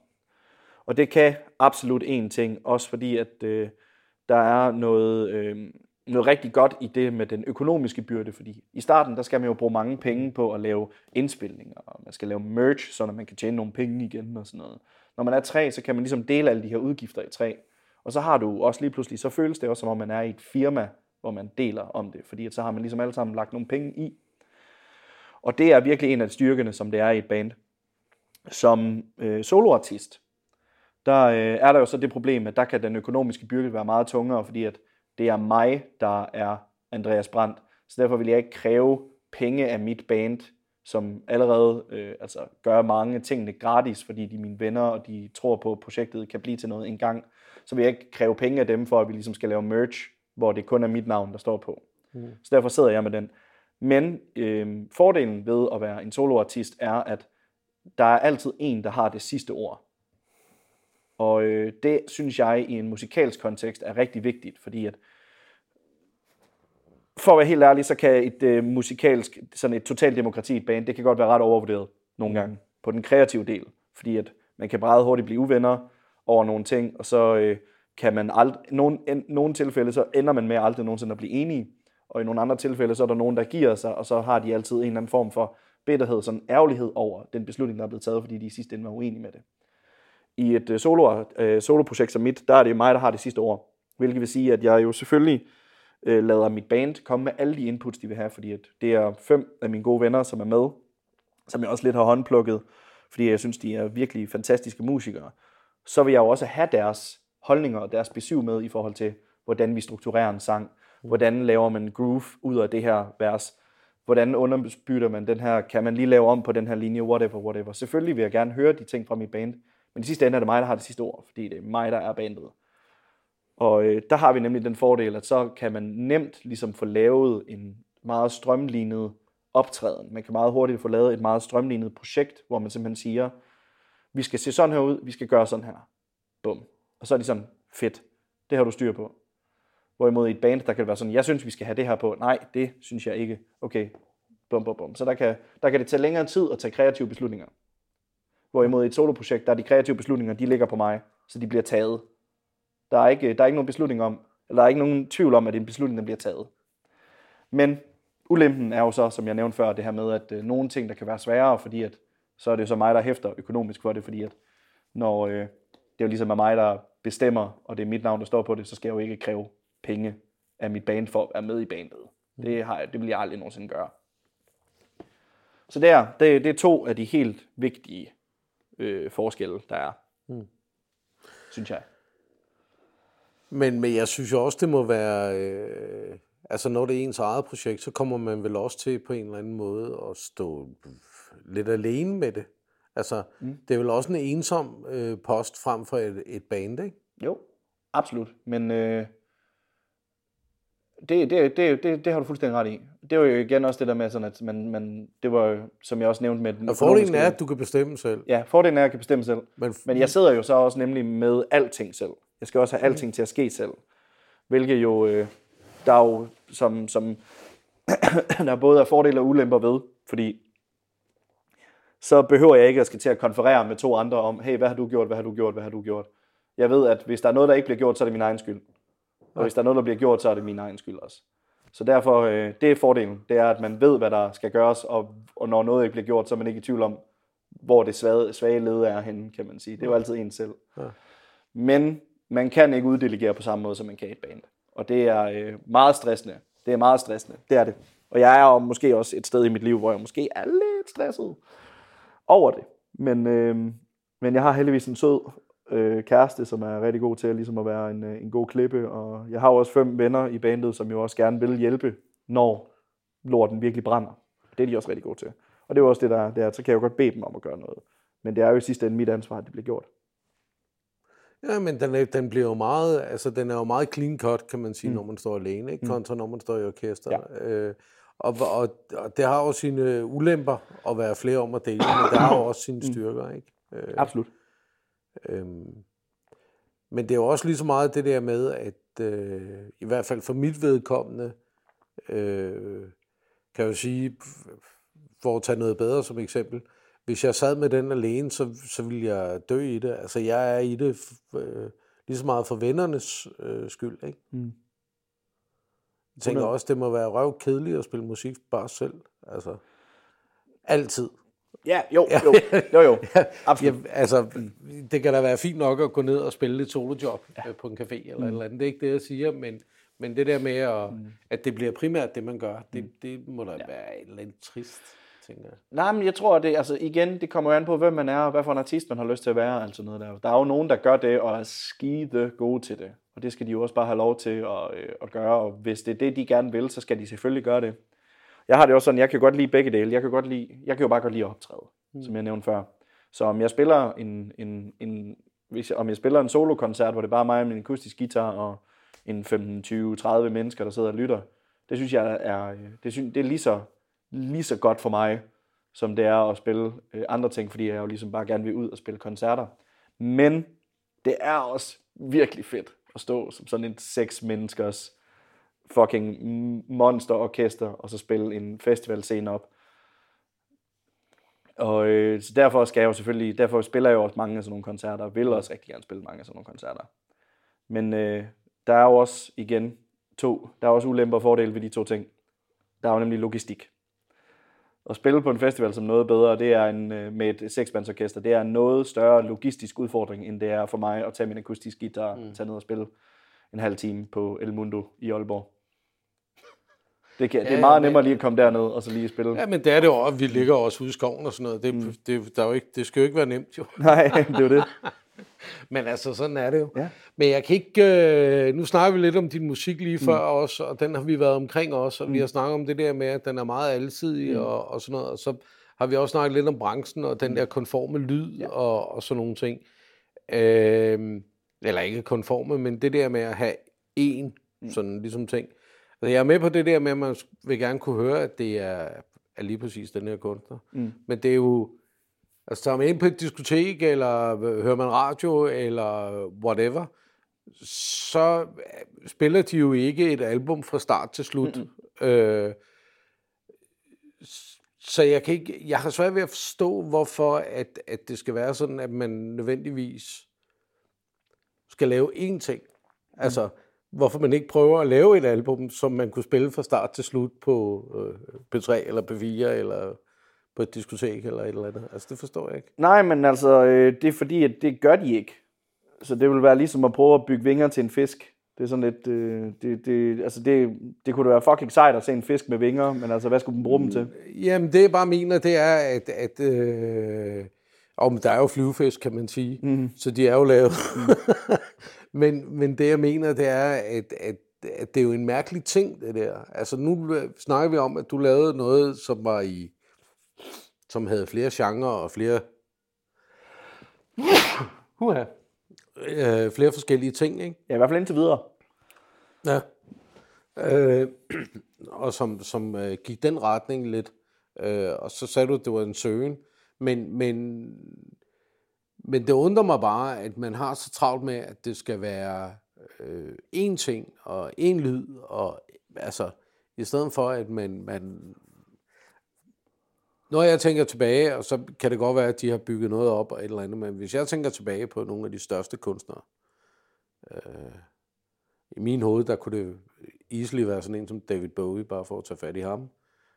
Og det kan absolut en ting, også fordi at øh, der er noget, øh, noget rigtig godt i det med den økonomiske byrde, fordi i starten, der skal man jo bruge mange penge på at lave indspilninger, og man skal lave merch, så man kan tjene nogle penge igen og sådan noget. Når man er tre, så kan man ligesom dele alle de her udgifter i tre. Og så har du også lige pludselig, så føles det også som om man er i et firma, hvor man deler om det, fordi at så har man ligesom alle sammen lagt nogle penge i. Og det er virkelig en af styrkerne, som det er i et band. Som øh, soloartist, der øh, er der jo så det problem, at der kan den økonomiske byrde være meget tungere, fordi at det er mig, der er Andreas Brandt. Så derfor vil jeg ikke kræve penge af mit band, som allerede øh, altså gør mange tingene gratis, fordi de er mine venner, og de tror på, at projektet kan blive til noget en gang så vil jeg ikke kræve penge af dem, for at vi ligesom skal lave merch, hvor det kun er mit navn, der står på. Mm. Så derfor sidder jeg med den. Men øh, fordelen ved at være en soloartist er, at der er altid en, der har det sidste ord. Og øh, det synes jeg i en musikalsk kontekst er rigtig vigtigt, fordi at for at være helt ærlig, så kan et øh, musikalsk, sådan et totalt demokrati et band, det kan godt være ret overvurderet nogle gange på den kreative del, fordi at man kan meget hurtigt blive uvenner, over nogle ting, og så øh, kan man aldrig, nogen, en, nogle tilfælde, så ender man med aldrig nogensinde at blive enige, og i nogle andre tilfælde, så er der nogen, der giver sig, og så har de altid en eller anden form for bitterhed, sådan ærgerlighed over den beslutning, der er blevet taget, fordi de i sidste ende var uenige med det. I et øh, solo, øh, soloprojekt som mit, der er det mig, der har det sidste ord, hvilket vil sige, at jeg jo selvfølgelig øh, lader mit band komme med alle de inputs, de vil have, fordi at det er fem af mine gode venner, som er med, som jeg også lidt har håndplukket, fordi jeg synes, de er virkelig fantastiske musikere så vil jeg jo også have deres holdninger og deres besøg med i forhold til, hvordan vi strukturerer en sang. Hvordan laver man groove ud af det her vers? Hvordan underbytter man den her? Kan man lige lave om på den her linje? Whatever, whatever. Selvfølgelig vil jeg gerne høre de ting fra mit band, men i sidste ende er det mig, der har det sidste ord, fordi det er mig, der er bandet. Og øh, der har vi nemlig den fordel, at så kan man nemt ligesom få lavet en meget strømlignet optræden. Man kan meget hurtigt få lavet et meget strømlignet projekt, hvor man simpelthen siger, vi skal se sådan her ud, vi skal gøre sådan her. Bum. Og så er det sådan, fedt, det har du styr på. Hvorimod i et band, der kan det være sådan, jeg synes, vi skal have det her på. Nej, det synes jeg ikke. Okay, bum, bum, bum. Så der kan, der kan det tage længere tid at tage kreative beslutninger. Hvorimod i et soloprojekt, der er de kreative beslutninger, de ligger på mig, så de bliver taget. Der er ikke, der er ikke nogen beslutning om, eller der er ikke nogen tvivl om, at det er en beslutning, der bliver taget. Men ulempen er jo så, som jeg nævnte før, det her med, at øh, nogle ting, der kan være sværere, fordi at så er det så mig, der hæfter økonomisk for det, fordi at når øh, det er jo ligesom mig, der bestemmer, og det er mit navn, der står på det, så skal jeg jo ikke kræve penge af mit band for at være med i bandet. Mm. Det, har jeg, det vil jeg aldrig nogensinde gøre. Så der, det, det er to af de helt vigtige øh, forskelle, der er. Mm. Synes jeg. Men, men jeg synes jo også, det må være... Øh, altså, når det er ens eget projekt, så kommer man vel også til på en eller anden måde at stå lidt alene med det. Altså, mm. det er vel også en ensom øh, post frem for et, et band, ikke? Jo, absolut. Men øh, det, det, det, det, det har du fuldstændig ret i. Det var jo igen også det der med, sådan at man, man, det var som jeg også nævnte med den Og fordelen er, at du kan bestemme selv. Ja, fordelen er, at jeg kan bestemme selv. Men, Men jeg sidder jo så også nemlig med alting selv. Jeg skal også have alting til at ske selv. Hvilket jo, øh, der er jo, som, som der både er fordele og ulemper ved, fordi så behøver jeg ikke at skal til at konferere med to andre om, hey, hvad har du gjort, hvad har du gjort, hvad har du gjort. Jeg ved, at hvis der er noget, der ikke bliver gjort, så er det min egen skyld. Og hvis der er noget, der bliver gjort, så er det min egen skyld også. Så derfor, øh, det er fordelen, det er, at man ved, hvad der skal gøres, og, og når noget ikke bliver gjort, så er man ikke i tvivl om, hvor det svage, svage led er henne, kan man sige. Det er jo altid en selv. Ja. Men man kan ikke uddelegere på samme måde, som man kan i et band. Og det er øh, meget stressende. Det er meget stressende. Det er det. Og jeg er jo måske også et sted i mit liv, hvor jeg måske er lidt stresset over det. Men, øh, men jeg har heldigvis en sød øh, kæreste, som er rigtig god til ligesom at være en, øh, en god klippe. Og jeg har jo også fem venner i bandet, som jo også gerne vil hjælpe, når lorten virkelig brænder. Det er de også rigtig gode til. Og det er jo også det, der, det er, så kan jeg jo godt bede dem om at gøre noget. Men det er jo i sidste ende mit ansvar, at det bliver gjort. Ja, men den, er, den bliver jo meget, altså den er jo meget clean cut, kan man sige, mm. når man står alene, ikke? kontra når man står i orkester. Ja. Øh, og, og, og det har jo sine ulemper at være flere om at dele, men det har jo også sine mm. styrker, ikke? Øh, Absolut. Øhm, men det er jo også lige så meget det der med, at øh, i hvert fald for mit vedkommende, øh, kan jeg jo sige, for at tage noget bedre som eksempel, hvis jeg sad med den alene, så, så ville jeg dø i det. Altså, jeg er i det øh, lige så meget for vennernes øh, skyld, ikke? Mm. Jeg tænker også, det må være røv kedeligt at spille musik bare selv. Altså, altid. Ja, jo, jo, jo, jo. Absolut. Ja, altså, det kan da være fint nok at gå ned og spille et solojob ja. Øh, på en café eller mm. eller andet. Det er ikke det, jeg siger, men, men det der med, at, mm. at det bliver primært det, man gør, det, mm. det må da ja. være et eller andet trist tænker jeg. Nej, men jeg tror, at det, altså igen, det kommer an på, hvem man er, og hvad for en artist man har lyst til at være. Altså noget der. der er jo nogen, der gør det, og er skide gode til det. Og det skal de jo også bare have lov til at, øh, at gøre. Og hvis det er det, de gerne vil, så skal de selvfølgelig gøre det. Jeg har det også sådan, jeg kan godt lide begge dele. Jeg kan, godt lide, jeg kan jo bare godt lide at optræde, mm. som jeg nævnte før. Så om jeg spiller en, en, en hvis jeg, om jeg spiller en solokoncert, hvor det er bare mig med en akustisk guitar og en 15, 20, 30 mennesker, der sidder og lytter, det synes jeg er, det, synes, det er lige så lige så godt for mig, som det er at spille øh, andre ting, fordi jeg jo ligesom bare gerne vil ud og spille koncerter. Men det er også virkelig fedt at stå som sådan en seks menneskers fucking monsterorkester, og så spille en festivalscene op. Og øh, så derfor skal jeg jo selvfølgelig, derfor spiller jeg jo også mange af sådan nogle koncerter, og vil også rigtig gerne spille mange af sådan nogle koncerter. Men øh, der er jo også igen to, der er også ulemper og fordele ved de to ting. Der er jo nemlig logistik at spille på en festival som noget bedre, det er en, øh, med et seksbandsorkester, det er en noget større logistisk udfordring, end det er for mig at tage min akustisk guitar, mm. tage ned og spille en halv time på El Mundo i Aalborg. Det, kan, ja, det er meget nemmere lige at komme derned og så lige spille. Ja, men det er det jo, vi ligger også ude i skoven og sådan noget. Det, mm. det, der er jo ikke, det skal jo ikke være nemt, jo. Nej, det er jo det. Men altså, sådan er det jo. Ja. Men jeg kan ikke... Øh, nu snakker vi lidt om din musik lige før mm. også, og den har vi været omkring også, og mm. vi har snakket om det der med, at den er meget alsidig mm. og, og sådan noget, og så har vi også snakket lidt om branchen og den mm. der konforme lyd ja. og, og sådan nogle ting. Øh, eller ikke konforme, men det der med at have én mm. sådan ligesom ting. Altså, jeg er med på det der med, at man vil gerne kunne høre, at det er, er lige præcis den her kunstner. Mm. Men det er jo Altså tager man ind på et diskotek, eller hører man radio, eller whatever, så spiller de jo ikke et album fra start til slut. Mm-hmm. Øh, så jeg, kan ikke, jeg har svært ved at forstå, hvorfor at, at det skal være sådan, at man nødvendigvis skal lave én ting. Mm. Altså, hvorfor man ikke prøver at lave et album, som man kunne spille fra start til slut på øh, P3 eller P4 eller på et diskotek eller et eller andet. Altså, det forstår jeg ikke. Nej, men altså, øh, det er fordi, at det gør de ikke. Så det vil være ligesom at prøve at bygge vinger til en fisk. Det er sådan lidt, øh, det, det, altså det, det kunne da være fucking sejt at se en fisk med vinger, men altså, hvad skulle den bruge dem til? Jamen, det jeg bare mener, det er, at, at øh, om der er jo flyvefisk, kan man sige, mm. så de er jo lavet. Men, men det jeg mener, det er, at, at, at det er jo en mærkelig ting, det der. Altså, nu snakker vi om, at du lavede noget, som var i som havde flere genrer og flere uh, øh, flere forskellige ting, ikke? Ja, i hvert fald indtil videre. Ja. Øh, og som, som øh, gik den retning lidt. Øh, og så sagde du, at det var en søgen. Men, men, men det undrer mig bare, at man har så travlt med, at det skal være øh, én ting og én lyd. Og, altså, i stedet for, at man, man når jeg tænker tilbage, og så kan det godt være, at de har bygget noget op og et eller andet, men hvis jeg tænker tilbage på nogle af de største kunstnere, øh, i min hoved, der kunne det easily være sådan en som David Bowie, bare for at tage fat i ham.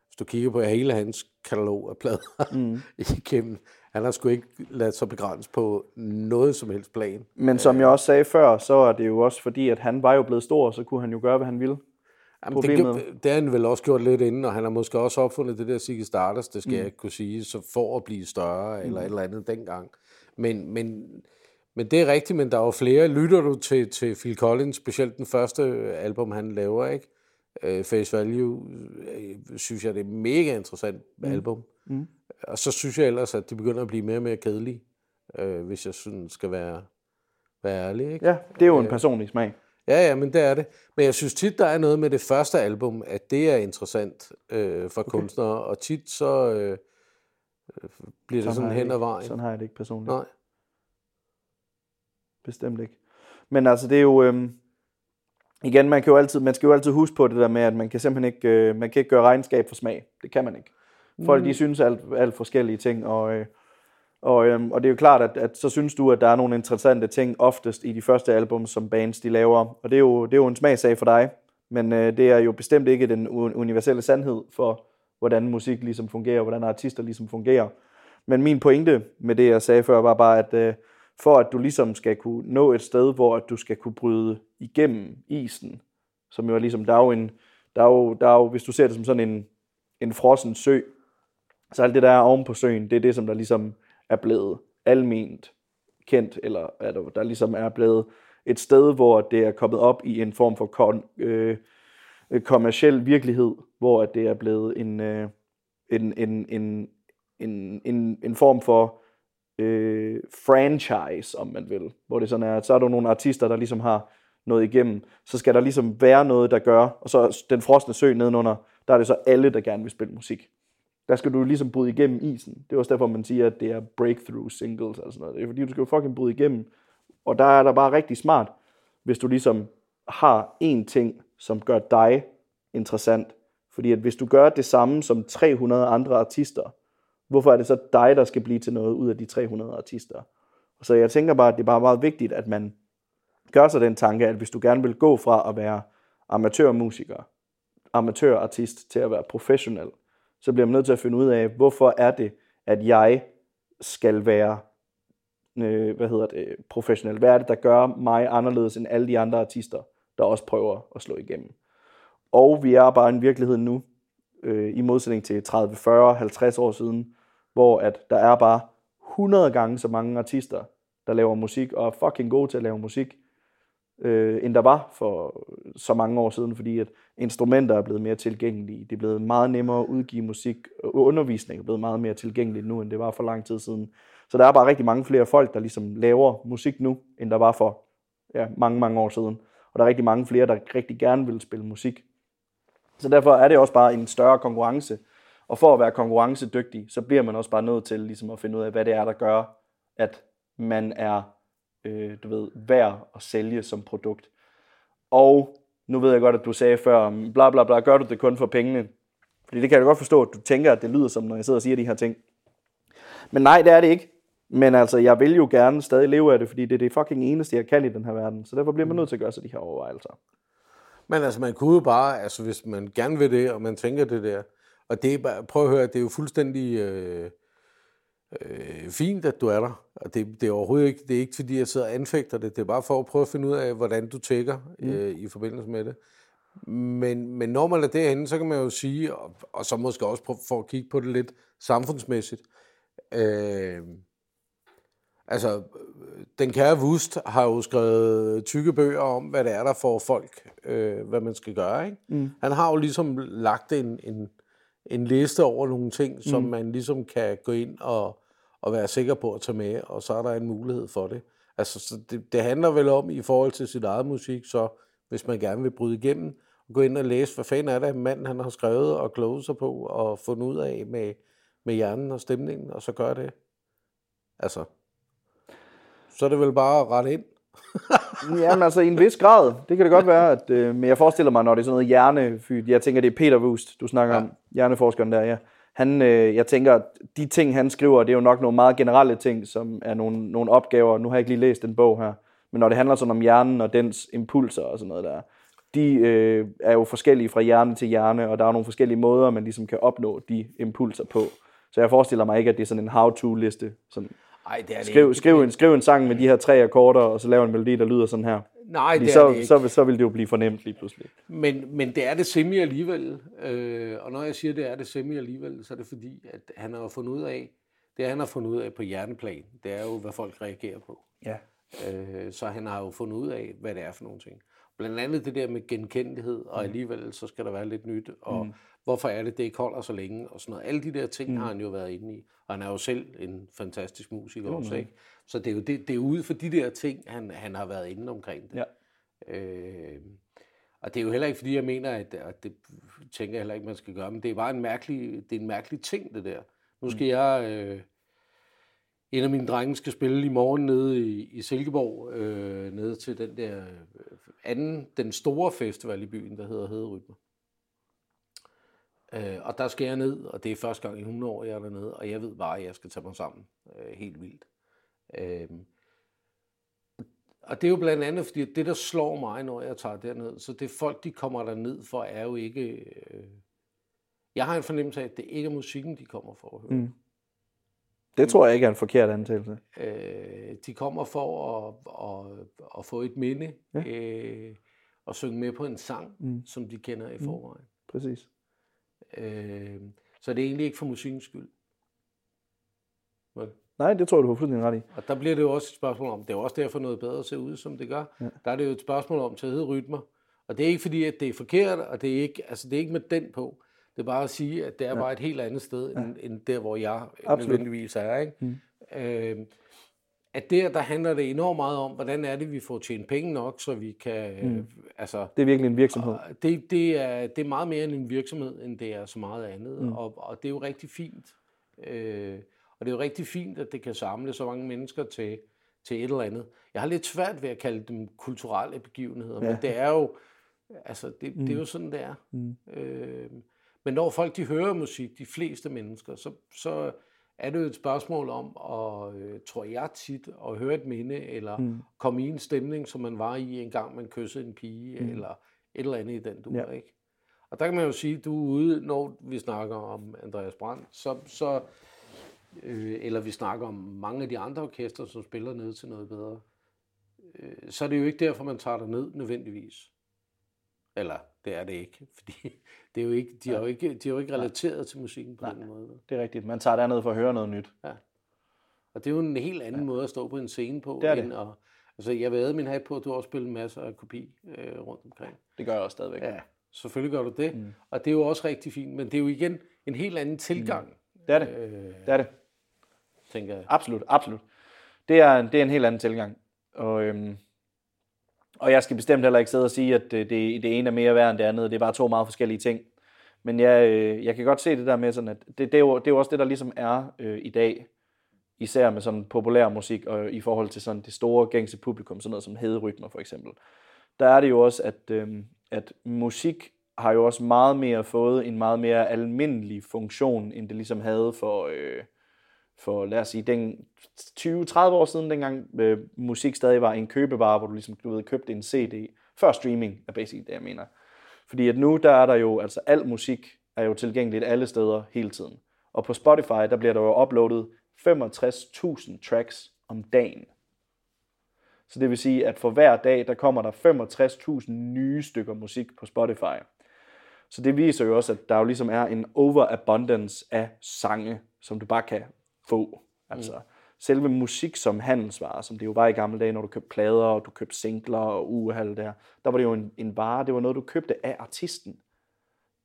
Hvis du kigger på hele hans katalog af plader mm. igennem, han har sgu ikke ladet sig begrænse på noget som helst plan. Men som jeg også sagde før, så er det jo også fordi, at han var jo blevet stor, så kunne han jo gøre, hvad han ville. Jamen, det, problemet. gjorde- det har han vel også gjort lidt inden, og han har måske også opfundet det der Ziggy Stardust, det skal mm. jeg ikke kunne sige, så for at blive større, mm. eller et eller andet dengang. Men, men, men det er rigtigt, men der er jo flere. Lytter du til, til Phil Collins, specielt den første album, han laver, ikke? Øh, Face Value, øh, synes jeg, det er et mega interessant mm. album. Mm. Og så synes jeg ellers, at de begynder at blive mere og mere kedelige, øh, hvis jeg sådan skal være, være ærlig, ikke? Ja, det er jo en personlig smag. Ja, ja, men det er det. Men jeg synes tit, der er noget med det første album, at det er interessant øh, for okay. kunstnere, og tit så øh, øh, bliver det sådan har jeg hen ad vejen. Sådan har jeg det ikke personligt. Nej. Bestemt ikke. Men altså, det er jo... Øhm, igen, man, kan jo altid, man skal jo altid huske på det der med, at man kan simpelthen ikke, øh, man kan ikke gøre regnskab for smag. Det kan man ikke. Folk, Mm. de synes alt, alt forskellige ting, og, øh, og, øhm, og det er jo klart, at, at så synes du, at der er nogle interessante ting oftest i de første album, som bands de laver. Og det er jo, det er jo en smagsag for dig, men øh, det er jo bestemt ikke den universelle sandhed for, hvordan musik ligesom fungerer, hvordan artister ligesom fungerer. Men min pointe med det, jeg sagde før, var bare, at øh, for at du ligesom skal kunne nå et sted, hvor at du skal kunne bryde igennem isen, som jo er ligesom, der er jo en, der er jo, der er jo, hvis du ser det som sådan en, en frossen sø, så alt det, der er oven på søen, det er det, som der ligesom er blevet alment kendt, eller at der ligesom er blevet et sted, hvor det er kommet op i en form for kon, øh, øh kommersiel virkelighed, hvor at det er blevet en, øh, en, en, en, en, en, en form for øh, franchise, om man vil. Hvor det sådan er, at så er der nogle artister, der ligesom har noget igennem. Så skal der ligesom være noget, der gør, og så den frosne sø nedenunder, der er det så alle, der gerne vil spille musik. Der skal du ligesom bryde igennem isen. Det er også derfor, man siger, at det er breakthrough singles og sådan noget. Det er fordi, du skal jo fucking bryde igennem. Og der er der bare rigtig smart, hvis du ligesom har én ting, som gør dig interessant. Fordi at hvis du gør det samme som 300 andre artister, hvorfor er det så dig, der skal blive til noget ud af de 300 artister? Så jeg tænker bare, at det er bare meget vigtigt, at man gør sig den tanke, at hvis du gerne vil gå fra at være amatørmusiker, amatørartist til at være professionel, så bliver man nødt til at finde ud af, hvorfor er det, at jeg skal være øh, hvad hedder det, professionel. Hvad er det, der gør mig anderledes end alle de andre artister, der også prøver at slå igennem? Og vi er bare i en virkelighed nu, øh, i modsætning til 30, 40, 50 år siden, hvor at der er bare 100 gange så mange artister, der laver musik, og er fucking gode til at lave musik, øh, end der var for så mange år siden, fordi at instrumenter er blevet mere tilgængelige. Det er blevet meget nemmere at udgive musik, og undervisning er blevet meget mere tilgængeligt nu, end det var for lang tid siden. Så der er bare rigtig mange flere folk, der ligesom laver musik nu, end der var for ja, mange, mange år siden. Og der er rigtig mange flere, der rigtig gerne vil spille musik. Så derfor er det også bare en større konkurrence. Og for at være konkurrencedygtig, så bliver man også bare nødt til ligesom at finde ud af, hvad det er, der gør, at man er øh, du ved, værd at sælge som produkt. Og nu ved jeg godt, at du sagde før, bla bla bla, gør du det kun for pengene? Fordi det kan jeg godt forstå, at du tænker, at det lyder som, når jeg sidder og siger de her ting. Men nej, det er det ikke. Men altså, jeg vil jo gerne stadig leve af det, fordi det er det fucking eneste, jeg kan i den her verden. Så derfor bliver man nødt til at gøre sig de her overvejelser. Men altså, man kunne jo bare, altså hvis man gerne vil det, og man tænker det der, og det er bare, prøv at høre, det er jo fuldstændig øh, øh, fint, at du er der. Og det, det er overhovedet ikke, det er ikke fordi, jeg sidder og anfægter det, det er bare for at prøve at finde ud af, hvordan du tækker mm. øh, i forbindelse med det. Men, men når man er derhenne, så kan man jo sige, og, og så måske også prøve, for at kigge på det lidt samfundsmæssigt, øh, Altså, den kære Wust har jo skrevet tykke bøger om, hvad det er, der får folk, øh, hvad man skal gøre. Ikke? Mm. Han har jo ligesom lagt en, en, en liste over nogle ting, som mm. man ligesom kan gå ind og, og være sikker på at tage med, og så er der en mulighed for det. Altså, så det, det handler vel om, i forhold til sit eget musik, så hvis man gerne vil bryde igennem, gå ind og læse, hvad fanden er det, manden han har skrevet og kloget sig på, og fundet ud af med, med hjernen og stemningen, og så gør det. Altså, så er det vel bare at rette ind. Jamen altså i en vis grad. Det kan det godt være, at, øh, men jeg forestiller mig, når det er sådan noget hjernefyt. Jeg tænker, det er Peter Wust, du snakker ja. om. Hjerneforskeren der, ja. Han, øh, jeg tænker, de ting, han skriver, det er jo nok nogle meget generelle ting, som er nogle, nogle opgaver. Nu har jeg ikke lige læst den bog her. Men når det handler sådan om hjernen og dens impulser og sådan noget der, de øh, er jo forskellige fra hjerne til hjerne, og der er nogle forskellige måder, man ligesom kan opnå de impulser på. Så jeg forestiller mig ikke, at det er sådan en how-to-liste. Sådan, Ej, det er det skriv, skriv, en, skriv en sang med de her tre akkorder, og så lav en melodi, der lyder sådan her. Nej, Fordi det er så, det ikke. så, vil- så vil det jo blive fornemt lige pludselig. Men, men det er det semi alligevel. Øh, og når jeg siger, det er det semi alligevel, så er det fordi, at han har fundet ud af, det han har fundet ud af på hjerneplan, det er jo, hvad folk reagerer på. Ja. Øh, så han har jo fundet ud af, hvad det er for nogle ting. Blandt andet det der med genkendelighed, og alligevel så skal der være lidt nyt, og mm. Hvorfor er det, det ikke holder så længe, og sådan noget. Alle de der ting mm. har han jo været inde i, og han er jo selv en fantastisk musiker også, ikke? Så det er jo det, det er ud for de der ting, han, han har været inde omkring det. Ja. Øh, og det er jo heller ikke, fordi jeg mener, at, at det tænker jeg heller ikke, man skal gøre, men det er bare en mærkelig, det er en mærkelig ting, det der. Nu skal mm. jeg, øh, en af mine drenge skal spille i morgen nede i, i Silkeborg, øh, nede til den der øh, anden, den store festival i byen, der hedder Hederrytmer. Øh, og der skal jeg ned, og det er første gang i 100 år, jeg er dernede, og jeg ved bare, at jeg skal tage mig sammen øh, helt vildt. Øh, og det er jo blandt andet, fordi det, der slår mig, når jeg tager derned, så det folk, de kommer der ned for, er jo ikke... Øh, jeg har en fornemmelse af, at det ikke er musikken, de kommer for at høre. Mm. Det tror jeg ikke er en forkert antagelse. Øh, de kommer for at, at, at få et minde, ja. øh, og synge med på en sang, mm. som de kender i forvejen. Præcis. Øh, så det er egentlig ikke for musikkens skyld. Vel? Nej, det tror jeg, du har fuldstændig ret i. Og der bliver det jo også et spørgsmål om, det er også derfor noget bedre ser ud, som det gør. Ja. Der er det jo et spørgsmål om til at hedde rytmer. Og det er ikke fordi, at det er forkert, og det er ikke, altså det er ikke med den på. Det er bare at sige, at det er ja. bare et helt andet sted, ja. end, end der, hvor jeg Absolut. nødvendigvis er. Ikke? Mm. Øh, at der, der handler det enormt meget om, hvordan er det, vi får tjent penge nok, så vi kan... Mm. Øh, altså, Det er virkelig en virksomhed. det, det, er, det er meget mere end en virksomhed, end det er så meget andet. Mm. Og, og det er jo rigtig fint. Øh, og det er jo rigtig fint, at det kan samle så mange mennesker til, til et eller andet. Jeg har lidt svært ved at kalde dem kulturelle begivenheder, ja. men det er jo, altså, det, mm. det er jo sådan, det er. Mm. Øh, men når folk de hører musik, de fleste mennesker, så, så er det jo et spørgsmål om, at, øh, tror jeg tit, at høre et minde, eller mm. komme i en stemning, som man var i en gang, man kyssede en pige, mm. eller et eller andet i den du ja. ikke? Og der kan man jo sige, at du er ude, når vi snakker om Andreas Brandt, så, så øh, eller vi snakker om mange af de andre orkester, som spiller ned til noget bedre, øh, så er det jo ikke derfor, man tager dig ned nødvendigvis. Eller det er det ikke, fordi det er jo ikke, de, er jo ikke, de er jo ikke relateret Nej. til musikken på Nej. den måde. Det er rigtigt. Man tager derned for at høre noget nyt. Ja. Og det er jo en helt anden ja. måde at stå på en scene på. Det er det. End at, altså, jeg ved min hat på, at du har også spillet masser af kopi øh, rundt omkring. Det gør jeg også stadigvæk. Ja, selvfølgelig gør du det. Mm. Og det er jo også rigtig fint, men det er jo igen en helt anden tilgang. Mm. Det er det. Øh, Det er det. tænker jeg. Absolut, absolut. Det er, det er en helt anden tilgang. Og, øhm, og jeg skal bestemt heller ikke sidde og sige, at det, det, det ene er mere værd end det andet. Det er bare to meget forskellige ting. Men jeg, øh, jeg kan godt se det der med, sådan at det, det, er jo, det er jo også det, der ligesom er øh, i dag. Især med sådan populær musik og i forhold til sådan det store gængse publikum, sådan noget som hederytmer for eksempel. Der er det jo også, at, øh, at musik har jo også meget mere fået en meget mere almindelig funktion, end det ligesom havde for, øh, for lad os sige, den 20-30 år siden, dengang øh, musik stadig var en købevare, hvor du ligesom du ved, købte en CD. Før streaming er basically det, jeg mener. Fordi at nu, der er der jo, altså al musik er jo tilgængeligt alle steder hele tiden. Og på Spotify, der bliver der jo uploadet 65.000 tracks om dagen. Så det vil sige, at for hver dag, der kommer der 65.000 nye stykker musik på Spotify. Så det viser jo også, at der jo ligesom er en overabundance af sange, som du bare kan få. Altså mm. selve musik som handelsvare, som det jo var i gamle dage, når du købte plader, og du købte singler og uhal der, der var det jo en, en vare, det var noget, du købte af artisten.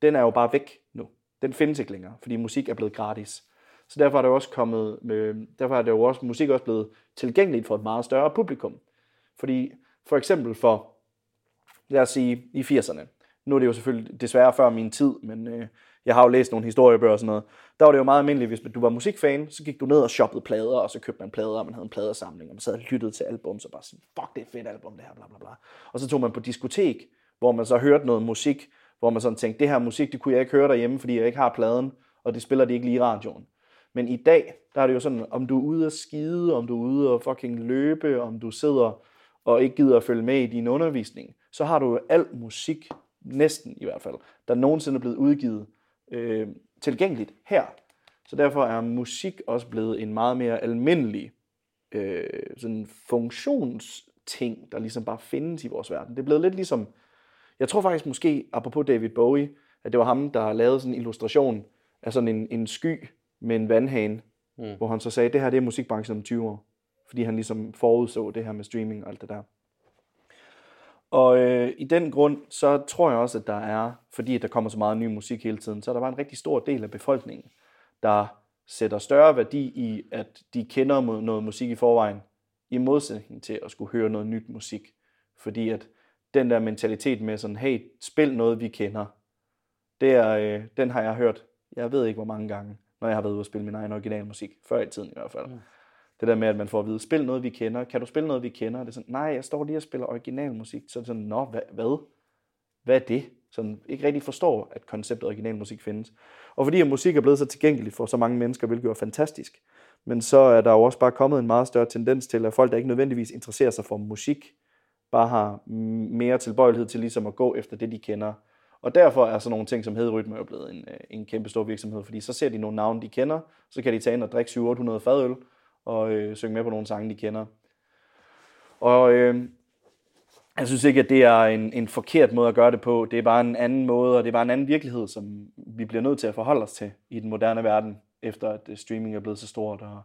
Den er jo bare væk nu. Den findes ikke længere, fordi musik er blevet gratis. Så derfor er det jo også kommet, med, derfor er det jo også, musik også blevet tilgængeligt for et meget større publikum. Fordi for eksempel for, lad os sige, i 80'erne, nu er det jo selvfølgelig desværre før min tid, men øh, jeg har jo læst nogle historiebøger og sådan noget. Der var det jo meget almindeligt, hvis du var musikfan, så gik du ned og shoppede plader, og så købte man plader, og man havde en pladesamling, og man sad og lyttede til album, så bare sådan, fuck, det er et fedt album, det her, bla bla bla. Og så tog man på diskotek, hvor man så hørte noget musik, hvor man sådan tænkte, det her musik, det kunne jeg ikke høre derhjemme, fordi jeg ikke har pladen, og det spiller de ikke lige i radioen. Men i dag, der er det jo sådan, om du er ude at skide, om du er ude og fucking løbe, om du sidder og ikke gider at følge med i din undervisning, så har du jo al musik, næsten i hvert fald, der nogensinde er blevet udgivet øh, tilgængeligt her. Så derfor er musik også blevet en meget mere almindelig øh, sådan ting, der ligesom bare findes i vores verden. Det er blevet lidt ligesom, jeg tror faktisk måske, apropos David Bowie, at det var ham, der lavede sådan en illustration af sådan en, en sky med en vandhane, mm. hvor han så sagde, det her det er musikbranchen om 20 år. Fordi han ligesom forudså det her med streaming og alt det der. Og øh, i den grund, så tror jeg også, at der er, fordi der kommer så meget ny musik hele tiden, så er der bare en rigtig stor del af befolkningen, der sætter større værdi i, at de kender noget musik i forvejen, i modsætning til at skulle høre noget nyt musik. Fordi at den der mentalitet med sådan, hey, spil noget, vi kender, det er, øh, den har jeg hørt, jeg ved ikke hvor mange gange, når jeg har været ude og spille min egen originalmusik, før i tiden i hvert fald. Mm. Det der med, at man får at vide, spil noget, vi kender. Kan du spille noget, vi kender? Det er sådan, nej, jeg står lige og spiller original musik. Så er det sådan, nå, hvad? Hvad, hvad er det? Sådan, ikke rigtig forstår, at konceptet original musik findes. Og fordi at musik er blevet så tilgængeligt for så mange mennesker, hvilket er fantastisk, men så er der jo også bare kommet en meget større tendens til, at folk, der ikke nødvendigvis interesserer sig for musik, bare har mere tilbøjelighed til ligesom at gå efter det, de kender. Og derfor er sådan nogle ting som Hedrytme jo blevet en, øh, en kæmpe stor virksomhed, fordi så ser de nogle navne, de kender, så kan de tage ind og drikke 700-800 fadøl, og øh, synge med på nogle sange, de kender. Og øh, jeg synes ikke, at det er en, en forkert måde at gøre det på. Det er bare en anden måde, og det er bare en anden virkelighed, som vi bliver nødt til at forholde os til i den moderne verden, efter at øh, streaming er blevet så stort. Og,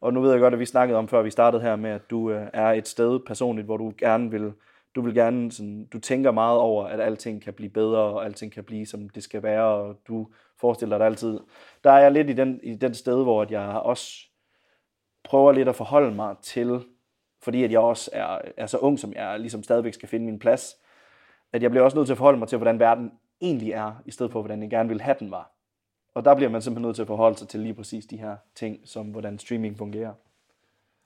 og nu ved jeg godt, at vi snakkede om, før vi startede her, med at du øh, er et sted personligt, hvor du gerne vil, du vil gerne, sådan, du tænker meget over, at alting kan blive bedre, og alting kan blive, som det skal være, og du forestiller dig altid. Der er jeg lidt i den, i den sted, hvor at jeg også prøver lidt at forholde mig til, fordi at jeg også er, er så ung, som jeg ligesom stadigvæk skal finde min plads, at jeg bliver også nødt til at forholde mig til, hvordan verden egentlig er, i stedet for, hvordan jeg gerne vil have den var. Og der bliver man simpelthen nødt til at forholde sig til lige præcis de her ting, som hvordan streaming fungerer.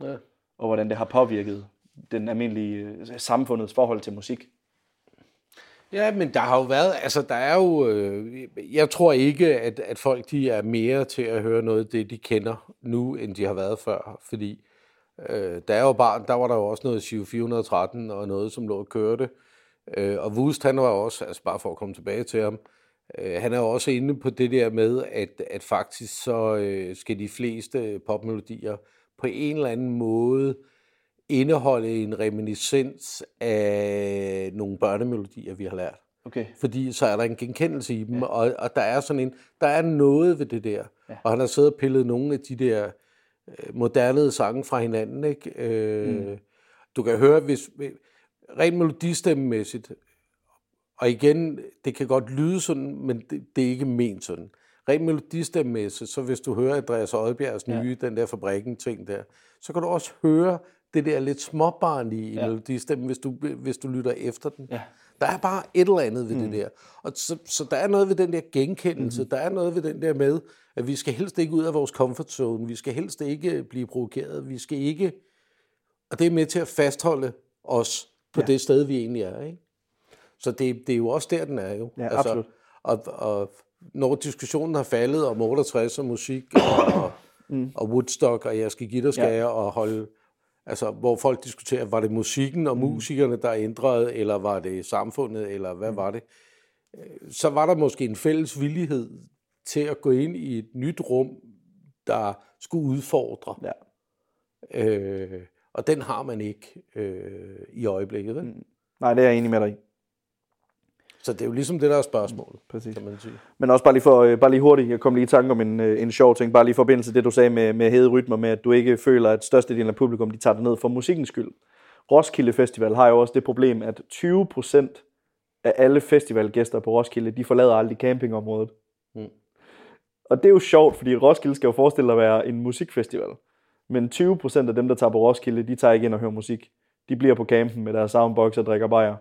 Ja. Og hvordan det har påvirket den almindelige øh, samfundets forhold til musik. Ja, men der har jo været, altså der er jo, øh, jeg tror ikke, at, at folk de er mere til at høre noget af det, de kender nu, end de har været før, fordi øh, der er jo bare, der var der jo også noget 413 og noget, som lå og kørte, øh, og Wust, han var også, altså bare for at komme tilbage til ham, øh, han er jo også inde på det der med, at, at faktisk så øh, skal de fleste popmelodier på en eller anden måde indeholde en reminiscens af nogle børnemelodier, vi har lært. Okay. Fordi så er der en genkendelse i dem, ja. og, og der er sådan en, der er noget ved det der. Ja. Og han har siddet og pillet nogle af de der øh, moderne sange fra hinanden, ikke? Øh, mm. Du kan høre, hvis rent melodistemmemæssigt, og igen, det kan godt lyde sådan, men det, det er ikke ment sådan. Rent melodistemmemæssigt, så hvis du hører Andreas Oddbjergs nye, ja. den der fabrikken ting der, så kan du også høre det der lidt småbarnlige ja. melodistemmen, hvis du, hvis du lytter efter den. Ja. Der er bare et eller andet ved mm. det der. Og så, så der er noget ved den der genkendelse, mm. der er noget ved den der med, at vi skal helst ikke ud af vores comfort zone, vi skal helst ikke blive provokeret, vi skal ikke... Og det er med til at fastholde os på ja. det sted, vi egentlig er. Ikke? Så det, det er jo også der, den er jo. Ja, altså, absolut. Og, og når diskussionen har faldet om 68 og musik, og, mm. og Woodstock, og jeg skal give dig ja. og holde Altså, hvor folk diskuterer, var det musikken og musikerne, der ændrede, eller var det samfundet, eller hvad mm. var det? Øh, så var der måske en fælles villighed til at gå ind i et nyt rum, der skulle udfordre. Ja. Øh, og den har man ikke øh, i øjeblikket. Vel? Mm. Nej, det er jeg enig med dig i. Så det er jo ligesom det, der er spørgsmålet, Præcis. kan man sige. Men også bare lige, for, øh, bare lige hurtigt, jeg kom lige i tanke om en, øh, en sjov ting, bare lige i forbindelse til det, du sagde med, med hede rytmer, med at du ikke føler, at størstedelen af publikum, de tager det ned for musikkens skyld. Roskilde Festival har jo også det problem, at 20% af alle festivalgæster på Roskilde, de forlader aldrig campingområdet. Mm. Og det er jo sjovt, fordi Roskilde skal jo forestille at være en musikfestival. Men 20% af dem, der tager på Roskilde, de tager ikke ind og hører musik. De bliver på campen med deres soundbox og drikker bajer.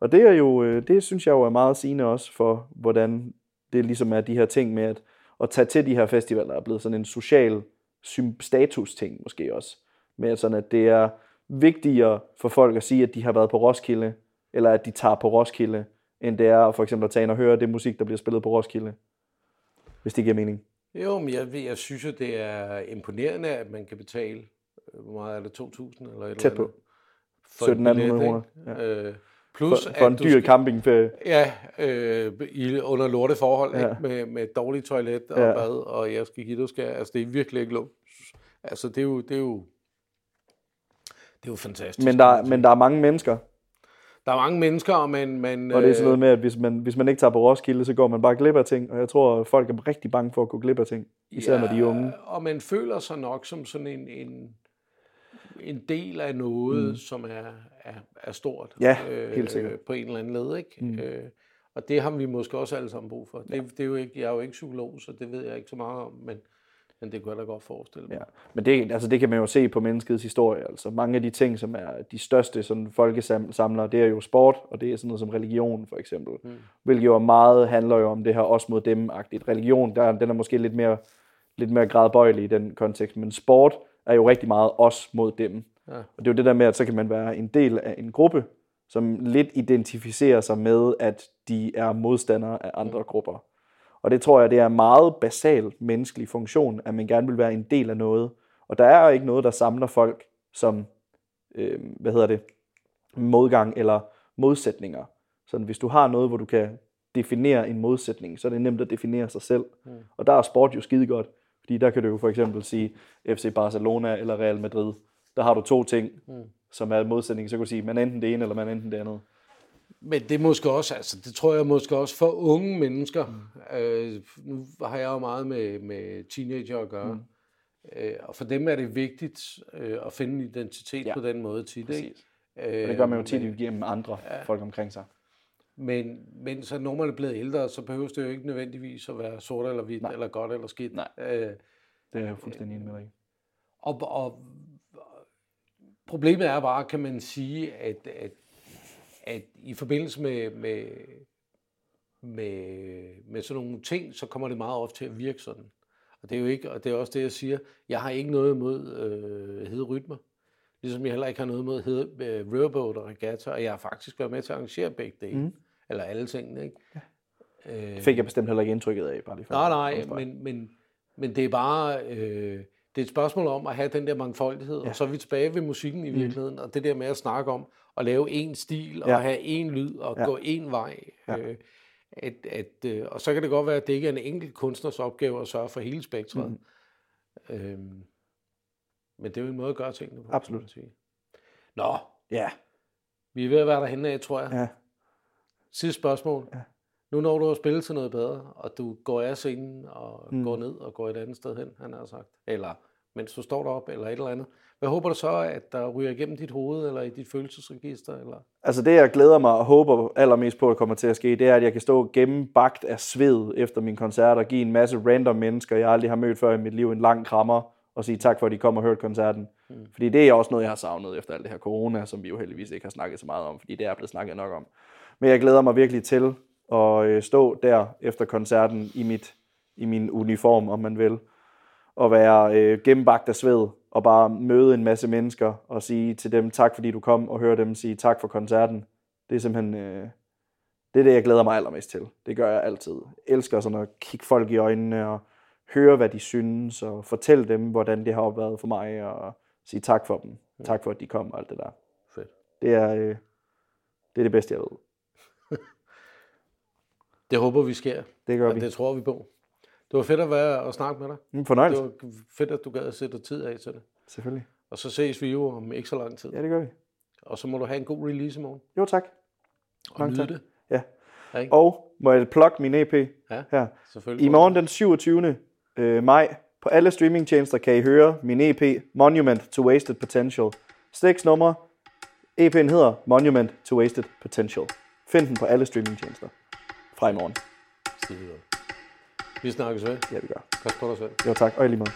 Og det er jo, øh, det synes jeg jo er meget sigende også for, hvordan det ligesom er de her ting med at, at tage til de her festivaler er blevet sådan en social status ting måske også. Med sådan, at det er vigtigere for folk at sige, at de har været på Roskilde, eller at de tager på Roskilde, end det er for eksempel at tage ind og høre det musik, der bliver spillet på Roskilde. Hvis det giver mening. Jo, men jeg, jeg synes jo, det er imponerende, at man kan betale, øh, hvor meget er det, 2.000 eller et Tæt på. 1700 kroner. Ja. Øh, Plus, for, for en dyr skal, campingferie. Ja, øh, i, under lorteforhold, ja. ikke? Med, med dårligt toilet og ja. bad, og jeg skal give dig skal. Altså, det er virkelig ikke luksus. Altså, det er jo, det er jo, Det er jo fantastisk. Men der, men der er mange mennesker, der er mange mennesker, og man... man og det er sådan øh, noget med, at hvis man, hvis man ikke tager på Roskilde, så går man bare glip af ting. Og jeg tror, at folk er rigtig bange for at gå glip af ting. Især når de er unge. Og man føler sig nok som sådan en, en, en del af noget, mm. som er, er, er stort. Ja, helt sikkert. På en eller anden led, ikke? Mm. Øh, og det har vi måske også alle sammen brug for. Det, det er jo ikke, jeg er jo ikke psykolog, så det ved jeg ikke så meget om, men, men det kunne jeg da godt forestille mig. Ja. Men det, altså det kan man jo se på menneskets historie. Altså mange af de ting, som er de største sådan, folkesamlere, det er jo sport, og det er sådan noget som religion for eksempel. Mm. Hvilket jo meget handler jo om det her os mod dem-agtigt. Religion, der, den er måske lidt mere, lidt mere gradbøjelig i den kontekst, men sport er jo rigtig meget os mod dem. Ja. Og det er jo det der med, at så kan man være en del af en gruppe, som lidt identificerer sig med, at de er modstandere af andre mm. grupper. Og det tror jeg, det er en meget basal menneskelig funktion, at man gerne vil være en del af noget. Og der er ikke noget, der samler folk som, øh, hvad hedder det, modgang eller modsætninger. Så hvis du har noget, hvor du kan definere en modsætning, så er det nemt at definere sig selv. Mm. Og der er sport jo skide godt, fordi der kan du jo for eksempel sige FC Barcelona eller Real Madrid. Der har du to ting, mm. som er modsætning, så kan du sige, man er enten det ene, eller man enten det andet. Men det måske også, altså det tror jeg måske også for unge mennesker, mm. øh, nu har jeg jo meget med, med teenager at gøre, mm. øh, og for dem er det vigtigt øh, at finde en identitet ja. på den måde tit. Ikke? Øh, og det gør man jo tit men, gennem andre ja. folk omkring sig. Men, men så når man er blevet ældre, så behøver det jo ikke nødvendigvis at være sort eller hvidt, Nej. eller godt eller skidt. Nej, øh, det er jeg fuldstændig enig med dig og, og problemet er bare, kan man sige, at, at at i forbindelse med, med, med, med sådan nogle ting, så kommer det meget ofte til at virke sådan. Og det er jo ikke, og det er også det, jeg siger, jeg har ikke noget imod øh, hede rytmer. Ligesom jeg heller ikke har noget imod hede, øh, riverboat og regatta, og jeg har faktisk været med til at arrangere begge dele. Mm. Eller alle tingene, ikke? Ja. Øh, det fik jeg bestemt heller ikke indtrykket af, bare lige for Nej, nej, men, men, men det er bare... Øh, det er et spørgsmål om at have den der mangfoldighed, ja. og så er vi tilbage ved musikken i mm. virkeligheden, mm. og det der med at snakke om at lave en stil, og ja. have en lyd, og ja. gå en vej. Ja. Øh, at, at, øh, og så kan det godt være, at det ikke er en enkelt kunstners opgave at sørge for hele spektret. Mm. Øhm, men det er jo en måde at gøre tingene på. Absolut. Sige. Nå, ja. vi er ved at være derhenne af, tror jeg. Ja. Sidste spørgsmål. Ja. Nu når du har spillet til noget bedre, og du går af scenen og mm. går ned og går et andet sted hen, han har sagt, eller mens du står derop eller et eller andet. Hvad håber du så, at der ryger igennem dit hoved eller i dit følelsesregister? Eller? Altså det, jeg glæder mig og håber allermest på, at kommer til at ske, det er, at jeg kan stå gennembagt af sved efter min koncert og give en masse random mennesker, jeg aldrig har mødt før i mit liv, en lang krammer og sige tak for, at de kom og hørte koncerten. Mm. Fordi det er også noget, jeg har savnet efter alt det her corona, som vi jo heldigvis ikke har snakket så meget om, fordi det er blevet snakket nok om. Men jeg glæder mig virkelig til at øh, stå der efter koncerten i, mit, i min uniform, om man vil, og være øh, gennembagt af sved, og bare møde en masse mennesker og sige til dem tak, fordi du kom, og høre dem sige tak for koncerten. Det er simpelthen, øh, det er det, jeg glæder mig allermest til. Det gør jeg altid. Jeg elsker sådan at kigge folk i øjnene og høre, hvad de synes, og fortælle dem, hvordan det har været for mig, og sige tak for dem. Ja. Tak for, at de kom, og alt det der. Fedt. Det er, øh, det er det bedste, jeg ved. det håber vi sker. Det gør og vi. det tror vi på. Det var fedt at være og snakke med dig. Mm, fornøjelse. Det var fedt, at du gad at sætte tid af til det. Selvfølgelig. Og så ses vi jo om ikke så lang tid. Ja, det gør vi. Og så må du have en god release i morgen. Jo, tak. Og nyde det. Ja. ja og må jeg plukke min EP ja, her. Selvfølgelig. I morgen den 27. Øh, maj på alle streamingtjenester kan I høre min EP Monument to Wasted Potential. Seks numre. EP'en hedder Monument to Wasted Potential. Find den på alle streamingtjenester fra i morgen. Skide. Vi snakkes ved. Ja, vi gør. Pas på dig selv. Jo, tak. Og i lige måde.